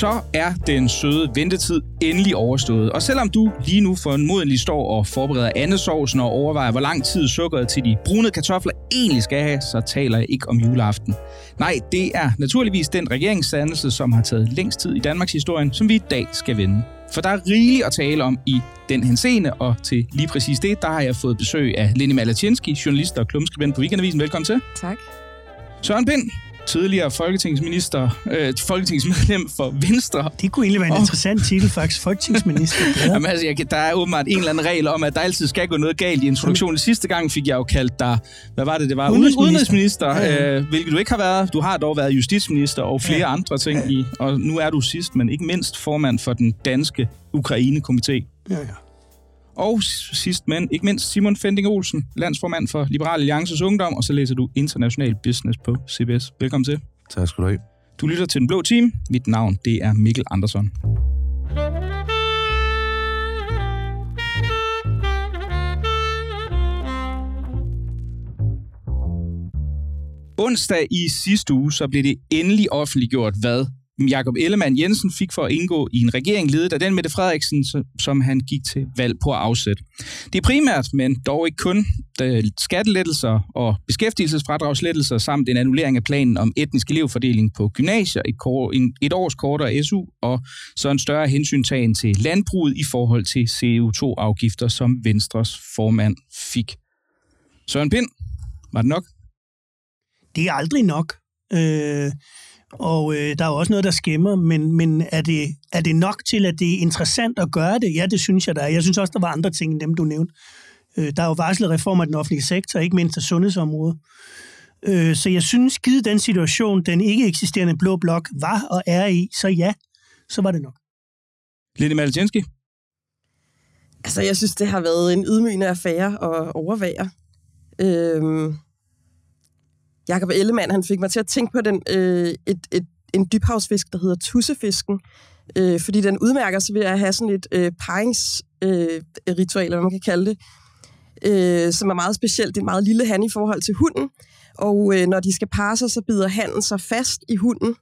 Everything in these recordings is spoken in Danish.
så er den søde ventetid endelig overstået. Og selvom du lige nu formodentlig står og forbereder andesovsen og overvejer, hvor lang tid sukkeret til de brune kartofler egentlig skal have, så taler jeg ikke om juleaften. Nej, det er naturligvis den regeringsdannelse, som har taget længst tid i Danmarks historie, som vi i dag skal vende. For der er rigeligt at tale om i den henseende, og til lige præcis det, der har jeg fået besøg af Lenny Malatinski, journalist og klumskribent på Weekendavisen. Velkommen til. Tak. Søren Pind, tidligere folketingsminister, øh, folketingsmedlem for Venstre. Det kunne egentlig være en oh. interessant titel, faktisk. Folketingsminister. Ja. Jamen, altså, jeg, der er åbenbart en eller anden regel om, at der altid skal gå noget galt i introduktionen. Sidste gang fik jeg jo kaldt dig, hvad var det, det var? Udenrigsminister. Udenrigsminister, ja. Øh, hvilket du ikke har været. Du har dog været justitsminister og flere ja. andre ting ja. i. Og nu er du sidst, men ikke mindst formand for den danske Ukraine-komité. Ja, ja. Og sidst, men ikke mindst, Simon Fending Olsen, landsformand for Liberal Alliances Ungdom, og så læser du International Business på CBS. Velkommen til. Tak skal du have. Du lytter til Den Blå Team. Mit navn, det er Mikkel Andersson. Onsdag i sidste uge, så blev det endelig offentliggjort, hvad Jakob Ellemann Jensen fik for at indgå i en regering ledet af den Mette Frederiksen, som han gik til valg på at afsætte. Det er primært, men dog ikke kun, skattelettelser og beskæftigelsesfradragslettelser samt en annullering af planen om etnisk elevfordeling på gymnasier, et, kor, et års kortere SU og så en større hensyntagen til landbruget i forhold til CO2-afgifter, som Venstres formand fik. Søren Pind, var det nok? Det er aldrig nok. Øh, og øh, der er jo også noget, der skæmmer, men, men er, det, er det nok til, at det er interessant at gøre det? Ja, det synes jeg, der er. Jeg synes også, der var andre ting end dem, du nævnte. Øh, der er jo varslet reformer af den offentlige sektor, ikke mindst af sundhedsområdet. Øh, så jeg synes, givet den situation, den ikke eksisterende blå blok var og er i, så ja, så var det nok. Lene Malczynski? Altså, jeg synes, det har været en ydmygende affære at overvære. Øh Jakob Ellemann, han fik mig til at tænke på den, øh, et, et, en dybhavsfisk, der hedder tussefisken, øh, fordi den udmærker sig ved at have sådan et øh, paringsritual, øh, eller hvad man kan kalde det, øh, som er meget specielt. Det er en meget lille han i forhold til hunden, og øh, når de skal parre sig, så bider handen sig fast i hunden,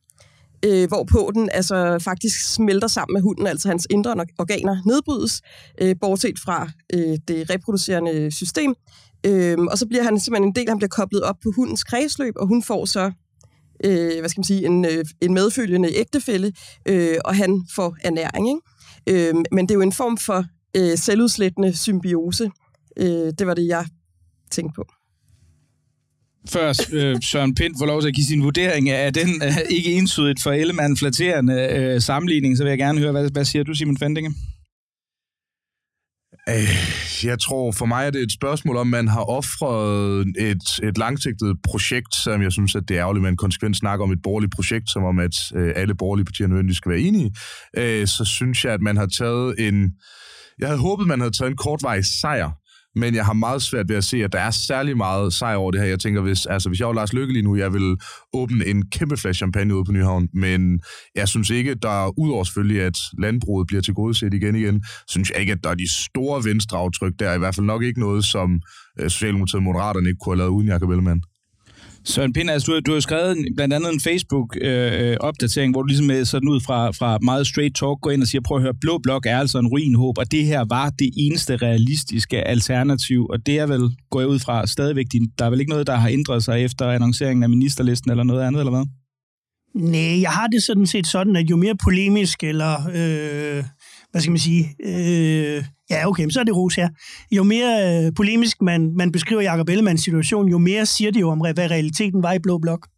øh, hvorpå den altså faktisk smelter sammen med hunden, altså hans indre organer nedbrydes, øh, bortset fra øh, det reproducerende system, Øhm, og så bliver han simpelthen en del, han bliver koblet op på hundens kredsløb, og hun får så øh, hvad skal man sige, en, øh, en medfølgende ægtefælle, øh, og han får ernæring. Ikke? Øh, men det er jo en form for øh, selvudslættende symbiose. Øh, det var det, jeg tænkte på. Før øh, Søren Pind får lov til at give sin vurdering af den øh, ikke ensydigt for Ellemann flatterende øh, sammenligning, så vil jeg gerne høre, hvad, hvad siger du, Simon Fendinge? Øh, jeg tror, for mig er det et spørgsmål om, man har offret et, et langsigtet projekt, som jeg synes, at det er ærgerligt, med man konsekvent snakker om et borgerligt projekt, som om, at øh, alle borgerlige partier nødvendigvis skal være enige. Øh, så synes jeg, at man har taget en... Jeg havde håbet, man havde taget en kortvarig sejr men jeg har meget svært ved at se, at der er særlig meget sejr over det her. Jeg tænker, hvis, altså, hvis jeg var Lars Lykke lige nu, jeg vil åbne en kæmpe flaske champagne ude på Nyhavn, men jeg synes ikke, der udover selvfølgelig, at landbruget bliver til gode set igen igen, synes jeg ikke, at der er de store venstreaftryk der. I hvert fald nok ikke noget, som øh, Socialdemokratiet og Moderaterne ikke kunne have lavet uden Jacob Ellemann. Søren Pind, altså, du, du har skrevet en, blandt andet en Facebook-opdatering, øh, hvor du ligesom med sådan ud fra, fra meget straight talk går ind og siger, prøv at høre, Blå Blok er altså en ruinhåb, og det her var det eneste realistiske alternativ, og det er vel, går jeg ud fra, stadigvæk, der er vel ikke noget, der har ændret sig efter annonceringen af ministerlisten eller noget andet, eller hvad? Nej, jeg har det sådan set sådan, at jo mere polemisk eller, øh, hvad skal man sige, øh, Ja, okay, så er det ros her. Jo mere øh, polemisk man, man beskriver Jacob Ellemanns situation, jo mere siger det jo om, hvad realiteten var i Blå Blok.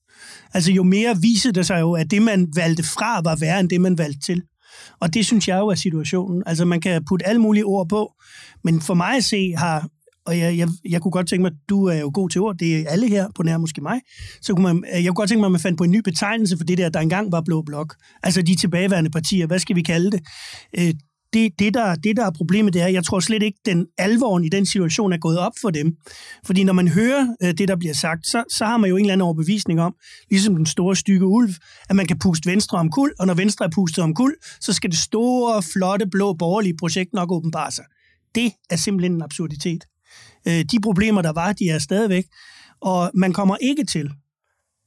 Altså jo mere viser det sig jo, at det, man valgte fra, var værre end det, man valgte til. Og det synes jeg jo er situationen. Altså man kan putte alle mulige ord på, men for mig at se har og jeg, jeg, jeg kunne godt tænke mig, du er jo god til ord, det er alle her, på nær måske mig, så kunne man, øh, jeg kunne godt tænke mig, at man fandt på en ny betegnelse for det der, der engang var Blå Blok. Altså de tilbageværende partier, hvad skal vi kalde det? Øh, det, det, der, det, der er problemet, det er, jeg tror slet ikke, den alvoren i den situation er gået op for dem. Fordi når man hører øh, det, der bliver sagt, så, så har man jo en eller anden overbevisning om, ligesom den store stykke ulv, at man kan puste venstre om kul, og når venstre er pustet om kul, så skal det store, flotte, blå, borgerlige projekt nok åbenbare sig. Det er simpelthen en absurditet. Øh, de problemer, der var, de er stadigvæk, og man kommer ikke til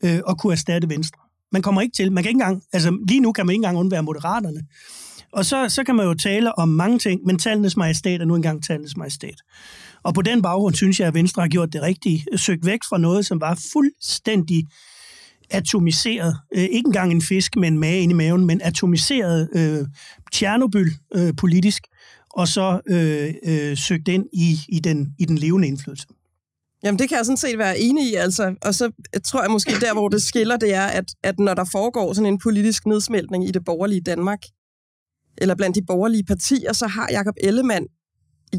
øh, at kunne erstatte venstre. Man kommer ikke til, man kan ikke engang, altså lige nu kan man ikke engang undvære moderaterne. Og så, så kan man jo tale om mange ting, men tallenes majestat er nu engang tallenes majestat. Og på den baggrund synes jeg, at Venstre har gjort det rigtige. Søgt væk fra noget, som var fuldstændig atomiseret. Øh, ikke engang en fisk med en mage ind i maven, men atomiseret øh, Tjernobyl øh, politisk, og så øh, øh, søgt ind i, i, den, i den levende indflydelse. Jamen, det kan jeg sådan set være enig i, altså. Og så tror jeg måske, der hvor det skiller, det er, at, at når der foregår sådan en politisk nedsmeltning i det borgerlige Danmark, eller blandt de borgerlige partier, så har Jakob Ellemann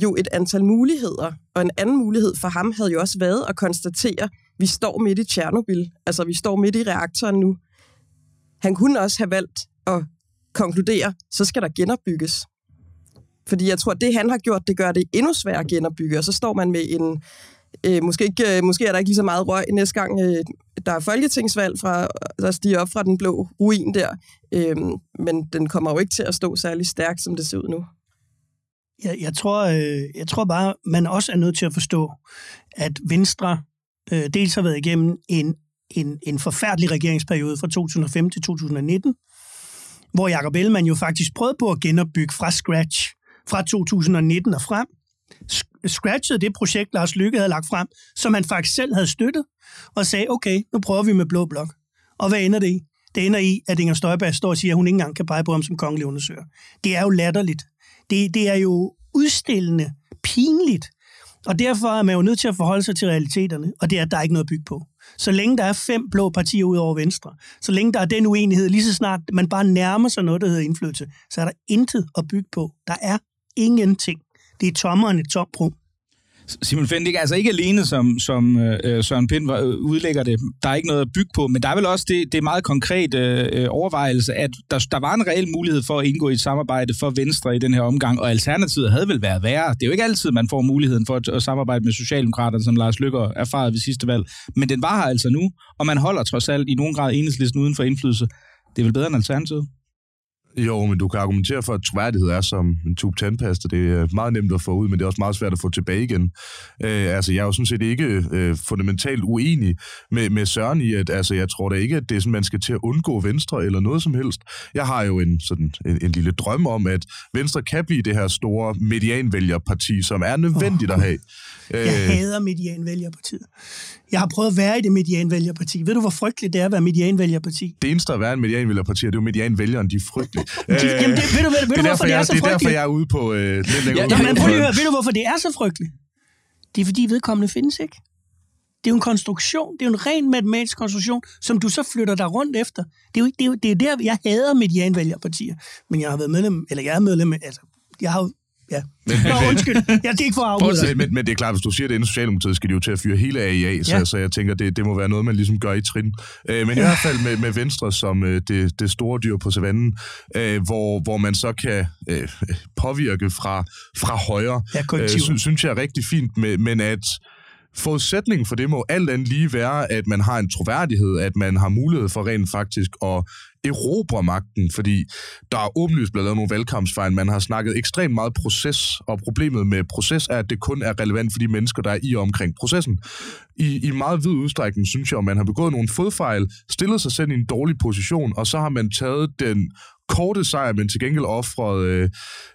jo et antal muligheder. Og en anden mulighed for ham havde jo også været at konstatere, at vi står midt i Tjernobyl. Altså, vi står midt i reaktoren nu. Han kunne også have valgt at konkludere, så skal der genopbygges. Fordi jeg tror, at det han har gjort, det gør det endnu sværere at genopbygge. Og så står man med en... Øh, måske, ikke, øh, måske er der ikke lige så meget røg næste gang, øh, der er folketingsvalg, fra, der stiger op fra den blå ruin der. Øh, men den kommer jo ikke til at stå særlig stærkt, som det ser ud nu. Jeg, jeg, tror, øh, jeg tror bare, man også er nødt til at forstå, at Venstre øh, dels har været igennem en, en, en forfærdelig regeringsperiode fra 2005 til 2019, hvor Jacob Ellemann jo faktisk prøvede på at genopbygge fra scratch fra 2019 og frem, scratchede det projekt, Lars Lykke havde lagt frem, som han faktisk selv havde støttet, og sagde, okay, nu prøver vi med Blå Blok. Og hvad ender det i? Det ender i, at Inger Støjberg står og siger, at hun ikke engang kan pege på ham som kongelig undersøger. Det er jo latterligt. Det, det er jo udstillende, pinligt. Og derfor er man jo nødt til at forholde sig til realiteterne, og det er, at der er ikke noget at bygge på. Så længe der er fem blå partier ud over venstre, så længe der er den uenighed, lige så snart man bare nærmer sig noget, der hedder indflydelse, så er der intet at bygge på. Der er ingenting. Det er tommeren et tomt rum. Simon Fendik, altså ikke alene som, som øh, øh Søren Pind øh, udlægger det, der er ikke noget at bygge på, men der er vel også det, det meget konkret øh, øh, overvejelse, at der, der var en reel mulighed for at indgå i et samarbejde for Venstre i den her omgang, og alternativet havde vel været værre. Det er jo ikke altid, man får muligheden for at, at samarbejde med Socialdemokraterne, som Lars Lykker erfarede ved sidste valg, men den var her altså nu, og man holder trods alt i nogen grad enhedslisten uden for indflydelse. Det er vel bedre end alternativet? Jo, men du kan argumentere for, at troværdighed er som en tube tandpasta. Det er meget nemt at få ud, men det er også meget svært at få tilbage igen. Øh, altså, jeg er jo sådan set ikke øh, fundamentalt uenig med, med Søren i, at altså, jeg tror da ikke, at det er sådan, man skal til at undgå Venstre eller noget som helst. Jeg har jo en, sådan, en, en lille drøm om, at Venstre kan blive det her store medianvælgerparti, som er nødvendigt oh. at have. Jeg øh, hader medianvælgerpartiet. Jeg har prøvet at være i det medianvælgerparti. Ved du, hvor frygteligt det er at være medianvælgerparti? Det eneste at være en medianvælgerparti, det er jo medianvælgeren, de er frygtelige. det, jamen, det, ved du, ved, ved du hvorfor jeg, det er så frygteligt? Det er derfor, jeg er ude på øh, lidt længere ja, jamen, prøv lige ved du, hvorfor det er så frygteligt? Det er, fordi vedkommende findes ikke. Det er jo en konstruktion. Det er jo en ren matematisk konstruktion, som du så flytter dig rundt efter. Det er jo, det er jo det er der, jeg hader medianvælgerpartier. Men jeg har været medlem, eller jeg er medlem, altså, jeg har Ja. Men, Nå, undskyld. Ja, det er ikke for at afbryde men, men det er klart, hvis du siger det inden Socialdemokratiet, skal de jo til at fyre hele AIA, så, ja. så jeg tænker, det, det må være noget, man ligesom gør i trin. Øh, men i hvert fald med, med Venstre som øh, det, det store dyr på savannen, øh, hvor, hvor man så kan øh, påvirke fra, fra højre, ja, øh, sy, synes jeg er rigtig fint, med, men at forudsætningen for det må alt andet lige være, at man har en troværdighed, at man har mulighed for rent faktisk at erobre magten, fordi der er åbenlyst blevet lavet nogle valgkampsfejl. Man har snakket ekstremt meget proces, og problemet med proces er, at det kun er relevant for de mennesker, der er i og omkring processen. I, i meget vid udstrækning, synes jeg, at man har begået nogle fodfejl, stillet sig selv i en dårlig position, og så har man taget den korte sejr, men til gengæld offrede øh,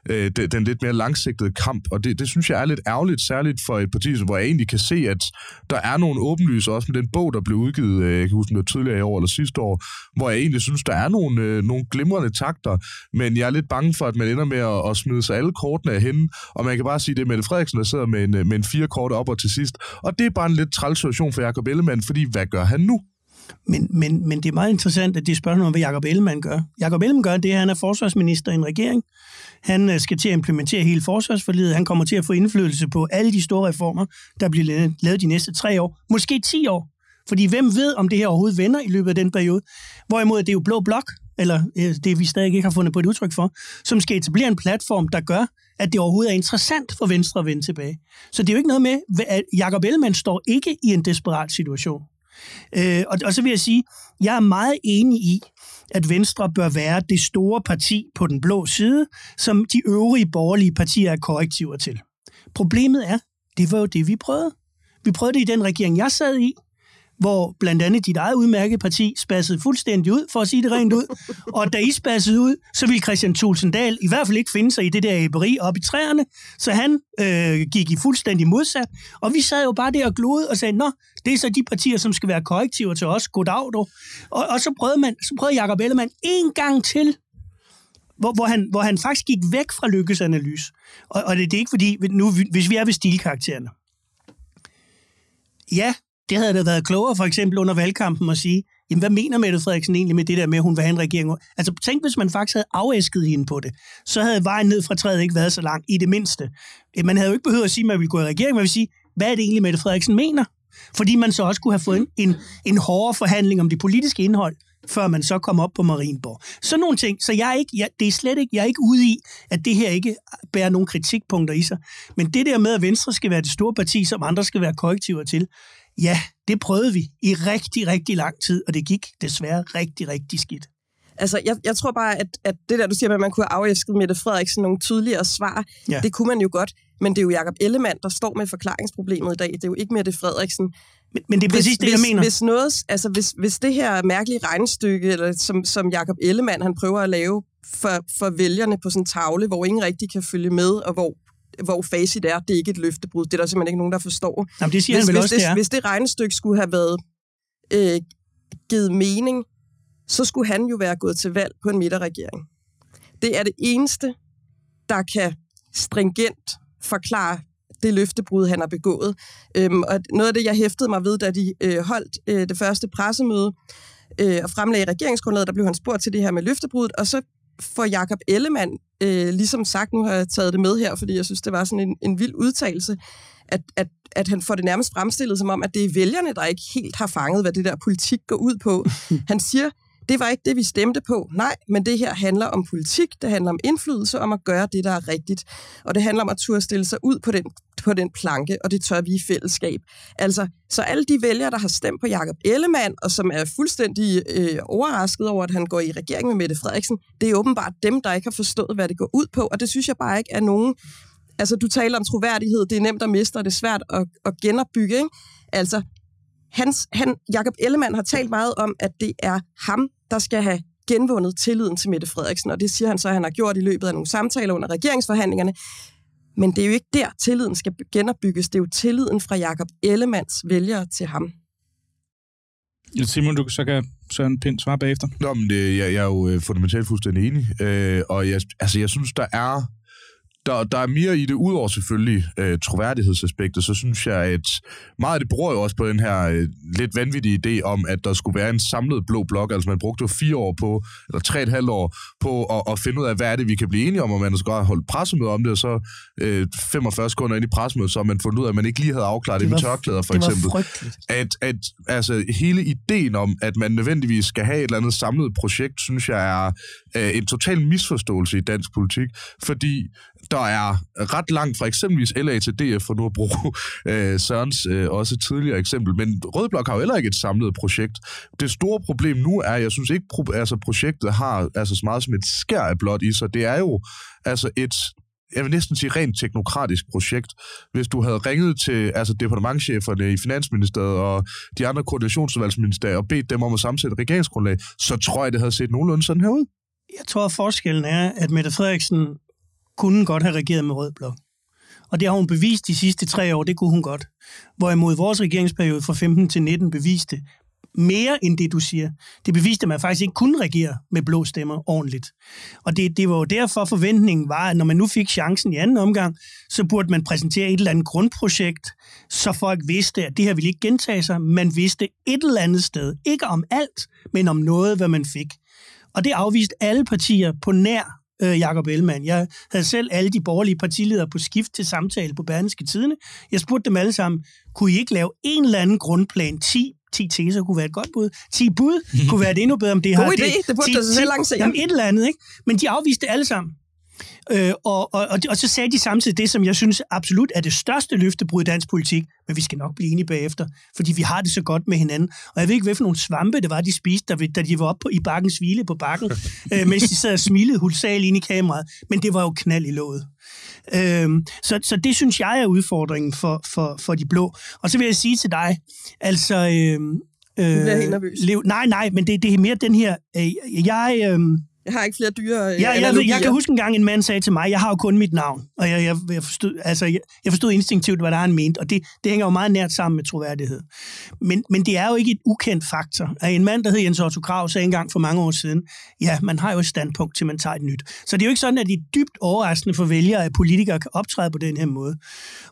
øh, den lidt mere langsigtede kamp. Og det, det synes jeg er lidt ærgerligt, særligt for et parti, hvor jeg egentlig kan se, at der er nogle åbenlyse, også med den bog, der blev udgivet, øh, jeg kan huske, det tidligere i år eller sidste år, hvor jeg egentlig synes, der er nogle, øh, nogle glimrende takter, men jeg er lidt bange for, at man ender med at, at smide sig alle kortene af hende, og man kan bare sige, det er Mette Frederiksen, der sidder med en, øh, med en fire kort op og til sidst. Og det er bare en lidt træls situation for Jacob Ellemann, fordi hvad gør han nu? Men, men, men det er meget interessant, at det er spørgsmål om, hvad Jacob Ellemann gør. Jacob Ellemann gør det, at han er forsvarsminister i en regering. Han øh, skal til at implementere hele forsvarsforledet. Han kommer til at få indflydelse på alle de store reformer, der bliver lavet de næste tre år. Måske ti år. Fordi hvem ved, om det her overhovedet vender i løbet af den periode? Hvorimod det er jo Blå Blok, eller øh, det vi stadig ikke har fundet på et udtryk for, som skal etablere en platform, der gør, at det overhovedet er interessant for Venstre at vende tilbage. Så det er jo ikke noget med, at Jacob Ellemann står ikke i en desperat situation. Øh, og, og så vil jeg sige, jeg er meget enig i, at Venstre bør være det store parti på den blå side, som de øvrige borgerlige partier er korrektiver til. Problemet er, det var jo det, vi prøvede. Vi prøvede det i den regering, jeg sad i hvor blandt andet dit eget udmærkede parti spassede fuldstændig ud, for at sige det rent ud. Og da I spassede ud, så ville Christian Tulsendal i hvert fald ikke finde sig i det der æberi op i træerne, så han øh, gik i fuldstændig modsat. Og vi sad jo bare der og glodede og sagde, nå, det er så de partier, som skal være korrektiver til os. Goddag, du. Og, og så prøvede, man, så prøvede Jacob Ellemann en gang til hvor, hvor, han, hvor han faktisk gik væk fra lykkesanalyse. Og, og det, det er ikke fordi, nu, hvis vi er ved stilkaraktererne. Ja, det havde da været klogere for eksempel under valgkampen at sige, jamen hvad mener Mette Frederiksen egentlig med det der med, at hun vil have en regering? Altså tænk, hvis man faktisk havde afæsket hende på det, så havde vejen ned fra træet ikke været så lang, i det mindste. Man havde jo ikke behøvet at sige, at man ville gå i regering, man ville sige, hvad er det egentlig, Mette Frederiksen mener? Fordi man så også kunne have fået en, en, en hårdere forhandling om det politiske indhold, før man så kom op på Marienborg. Så nogle ting. Så jeg er ikke, jeg, det er slet ikke, jeg er ikke ude i, at det her ikke bærer nogen kritikpunkter i sig. Men det der med, at Venstre skal være det store parti, som andre skal være korrektiver til, Ja, det prøvede vi i rigtig, rigtig lang tid, og det gik desværre rigtig, rigtig skidt. Altså, jeg, jeg tror bare, at, at det der, du siger, at man kunne have afæsket Mette Frederiksen nogle tydeligere svar, ja. det kunne man jo godt. Men det er jo Jacob Ellemann, der står med forklaringsproblemet i dag. Det er jo ikke Mette Frederiksen. Men, men det er præcis hvis, det, jeg hvis, mener. Hvis, noget, altså hvis, hvis det her mærkelige regnestykke, eller som, som Jacob Ellemann han prøver at lave for, for vælgerne på sådan en tavle, hvor ingen rigtig kan følge med, og hvor hvor facit er, det er ikke et løftebrud. Det er der simpelthen ikke nogen, der forstår. Jamen, det siger hvis, han vel hvis også, det, det. Hvis det regnestykke skulle have været øh, givet mening, så skulle han jo være gået til valg på en midterregering. Det er det eneste, der kan stringent forklare det løftebrud, han har begået. Øhm, og noget af det, jeg hæftede mig ved, da de øh, holdt øh, det første pressemøde øh, og fremlagde regeringsgrundlaget, der blev han spurgt til det her med løftebruddet, og så får Jakob Ellemann øh, ligesom sagt, nu har jeg taget det med her, fordi jeg synes, det var sådan en, en vild udtalelse, at, at, at han får det nærmest fremstillet som om, at det er vælgerne, der ikke helt har fanget, hvad det der politik går ud på. Han siger, det var ikke det, vi stemte på. Nej, men det her handler om politik, det handler om indflydelse, om at gøre det, der er rigtigt. Og det handler om at turde stille sig ud på den, på den planke, og det tør vi i fællesskab. Altså, så alle de vælgere, der har stemt på Jakob Ellemann, og som er fuldstændig øh, overrasket over, at han går i regering med Mette Frederiksen, det er åbenbart dem, der ikke har forstået, hvad det går ud på, og det synes jeg bare ikke er nogen... Altså, du taler om troværdighed, det er nemt at miste, og det er svært at, at genopbygge, ikke? Altså, hans, han, Jacob Ellemann har talt meget om, at det er ham, der skal have genvundet tilliden til Mette Frederiksen, og det siger han så, at han har gjort i løbet af nogle samtaler under regeringsforhandlingerne. Men det er jo ikke der, tilliden skal genopbygges. Det er jo tilliden fra Jakob Ellemanns vælgere til ham. Simon, du så kan Søren Pind svare bagefter. Nå, men det, jeg, jeg er jo øh, fundamentalt fuldstændig enig. Øh, og jeg, altså, jeg synes, der er der, der er mere i det, udover selvfølgelig øh, troværdighedsaspektet, så synes jeg, at meget af det bruger jo også på den her øh, lidt vanvittige idé om, at der skulle være en samlet blå blok. Altså man brugte jo fire år på, eller tre og et halvt år på at, at finde ud af, hvad er det, vi kan blive enige om, og man skal holde pressemøde om det, og så øh, 45 sekunder ind i pressemødet, så man fundet ud af, at man ikke lige havde afklaret det, det med tørklæder, for det eksempel. Frygteligt. At, at altså, hele ideen om, at man nødvendigvis skal have et eller andet samlet projekt, synes jeg er øh, en total misforståelse i dansk politik, fordi der er ret langt fra eksempelvis LA til DF, for nu at bruge øh, Sørens øh, også tidligere eksempel. Men Rød Blok har jo heller ikke et samlet projekt. Det store problem nu er, jeg synes ikke, pro- altså, projektet har altså, så meget som et skær af blot i sig. Det er jo altså et jeg vil næsten sige rent teknokratisk projekt. Hvis du havde ringet til altså departementcheferne i Finansministeriet og de andre koordinationsudvalgsministerier og bedt dem om at sammensætte regeringsgrundlag, så tror jeg, det havde set nogenlunde sådan her ud. Jeg tror, at forskellen er, at Mette Frederiksen kunne godt have regeret med rød blok. Og det har hun bevist de sidste tre år, det kunne hun godt. Hvorimod vores regeringsperiode fra 15 til 19 beviste mere end det, du siger. Det beviste, at man faktisk ikke kunne regere med blå stemmer ordentligt. Og det, det var jo derfor forventningen var, at når man nu fik chancen i anden omgang, så burde man præsentere et eller andet grundprojekt, så folk vidste, at det her ville ikke gentage sig. Man vidste et eller andet sted, ikke om alt, men om noget, hvad man fik. Og det afviste alle partier på nær øh, Jakob Ellemann. Jeg havde selv alle de borgerlige partiledere på skift til samtale på Berlingske Tidene. Jeg spurgte dem alle sammen, kunne I ikke lave en eller anden grundplan, 10 10 teser kunne være et godt bud. 10 bud kunne være det endnu bedre, om det God har... idé, det burde du selv lancere. Jamen et eller andet, ikke? Men de afviste alle sammen. Øh, og, og, og, og så sagde de samtidig det, som jeg synes absolut er det største løftebrud i dansk politik, men vi skal nok blive enige bagefter, fordi vi har det så godt med hinanden. Og jeg ved ikke, hvad for nogle svampe det var, de spiste, da, da de var oppe på, i bakkens hvile på bakken, øh, mens de sad og smilede hulsal ind i kameraet. Men det var jo knald i låget. Øh, så, så det synes jeg er udfordringen for, for, for de blå. Og så vil jeg sige til dig, altså... Øh, Du bliver helt nervøs. lev, nej, nej, men det, det er mere den her... Øh, jeg... Øh, Jeg har ikke flere dyre øh, Ja, jeg, analogier. jeg kan huske en gang, en mand sagde til mig, jeg har jo kun mit navn. Og jeg, jeg, jeg, forstod, altså, jeg, jeg forstod instinktivt, hvad der han mente. Og det, det hænger jo meget nært sammen med troværdighed. Men, men det er jo ikke et ukendt faktor. At en mand, der hed Jens Otto Krav, sagde engang for mange år siden, ja, man har jo et standpunkt, til man tager et nyt. Så det er jo ikke sådan, at det er dybt overraskende for vælgere, at politikere kan optræde på den her måde.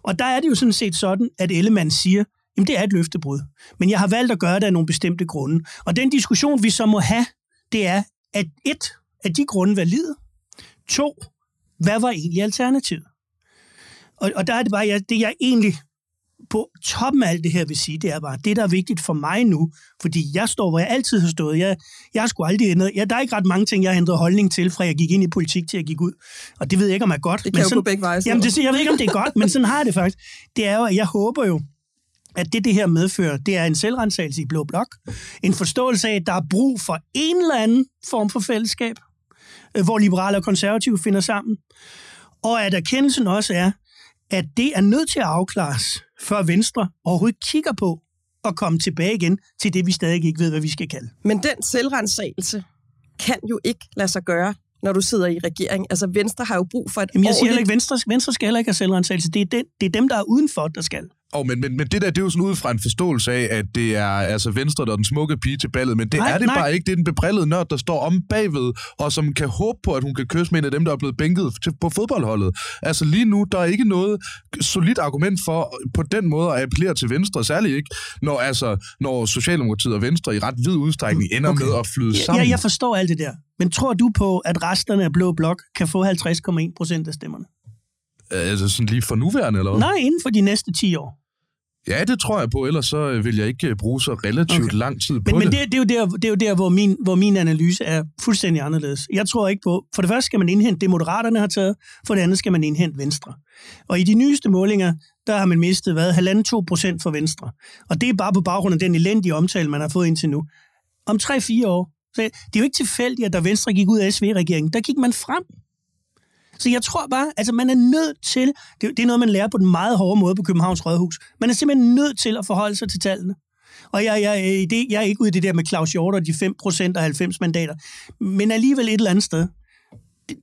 Og der er det jo sådan set sådan, at Ellemann siger, jamen det er et løftebrud. Men jeg har valgt at gøre det af nogle bestemte grunde. Og den diskussion, vi så må have, det er, at et, er de grunde valide? To, hvad var egentlig alternativet? Og, og der er det bare, jeg, det jeg egentlig på toppen af alt det her vil sige, det er bare, det der er vigtigt for mig nu, fordi jeg står, hvor jeg altid har stået. Jeg, jeg har sgu aldrig ændret. Jeg, der er ikke ret mange ting, jeg har ændret holdning til, fra jeg gik ind i politik til jeg gik ud. Og det ved jeg ikke, om er godt. Det kan jo gå begge veje. Jamen, det, jeg ved ikke, om det er godt, men sådan har jeg det faktisk. Det er jo, at jeg håber jo, at det, det her medfører, det er en selvrensagelse i Blå Blok. En forståelse af, at der er brug for en eller anden form for fællesskab, øh, hvor liberale og konservative finder sammen. Og at erkendelsen også er, at det er nødt til at afklares, før Venstre overhovedet kigger på at komme tilbage igen til det, vi stadig ikke ved, hvad vi skal kalde. Men den selvrensagelse kan jo ikke lade sig gøre, når du sidder i regering. Altså, Venstre har jo brug for et Jamen, jeg siger ordentligt... ikke, Venstre, Venstre skal heller ikke have selvrensagelse. Det er, den, det er dem, der er udenfor, der skal. Oh, men, men, men det der, det er jo sådan ud fra en forståelse af, at det er altså Venstre, der er den smukke pige til ballet, men det Nej, er det nej. bare ikke. Det er den bebrillede nørd, der står om bagved, og som kan håbe på, at hun kan kysse med en af dem, der er blevet bænket til, på fodboldholdet. Altså lige nu, der er ikke noget solidt argument for på den måde at appellere til Venstre, særligt ikke, når, altså, når Socialdemokratiet og Venstre i ret vid udstrækning ender Okay. med at flyde sammen. Ja, jeg forstår alt det der. Men tror du på, at resterne af Blå Blok kan få 50,1 procent af stemmerne? Altså sådan lige for nuværende, eller hvad? Nej, inden for de næste 10 år. Ja, det tror jeg på, ellers så øh, vil jeg ikke øh, bruge så relativt Okay. lang tid på Men, men det. det, det, er jo der, det er jo der, hvor min, hvor min analyse er fuldstændig anderledes. Jeg tror ikke på, for det første skal man indhente det, Moderaterne har taget, for det andet skal man indhente Venstre. Og i de nyeste målinger, der har man mistet, hvad, 1,5-2 procent for Venstre. Og det er bare på baggrund af den elendige omtale, man har fået indtil nu. Om 3-4 år. Så det er jo ikke tilfældigt, at da Venstre gik ud af SV-regeringen, der gik man frem. Så jeg tror bare, altså man er nødt til, det, det er noget, man lærer på den meget hårde måde på Københavns Rådhus, man er simpelthen nødt til at forholde sig til tallene. Og jeg, jeg, øh, det, jeg er ikke ude i det der med Claus Hjort og de 5% og 90 mandater, men alligevel et eller andet sted. Det,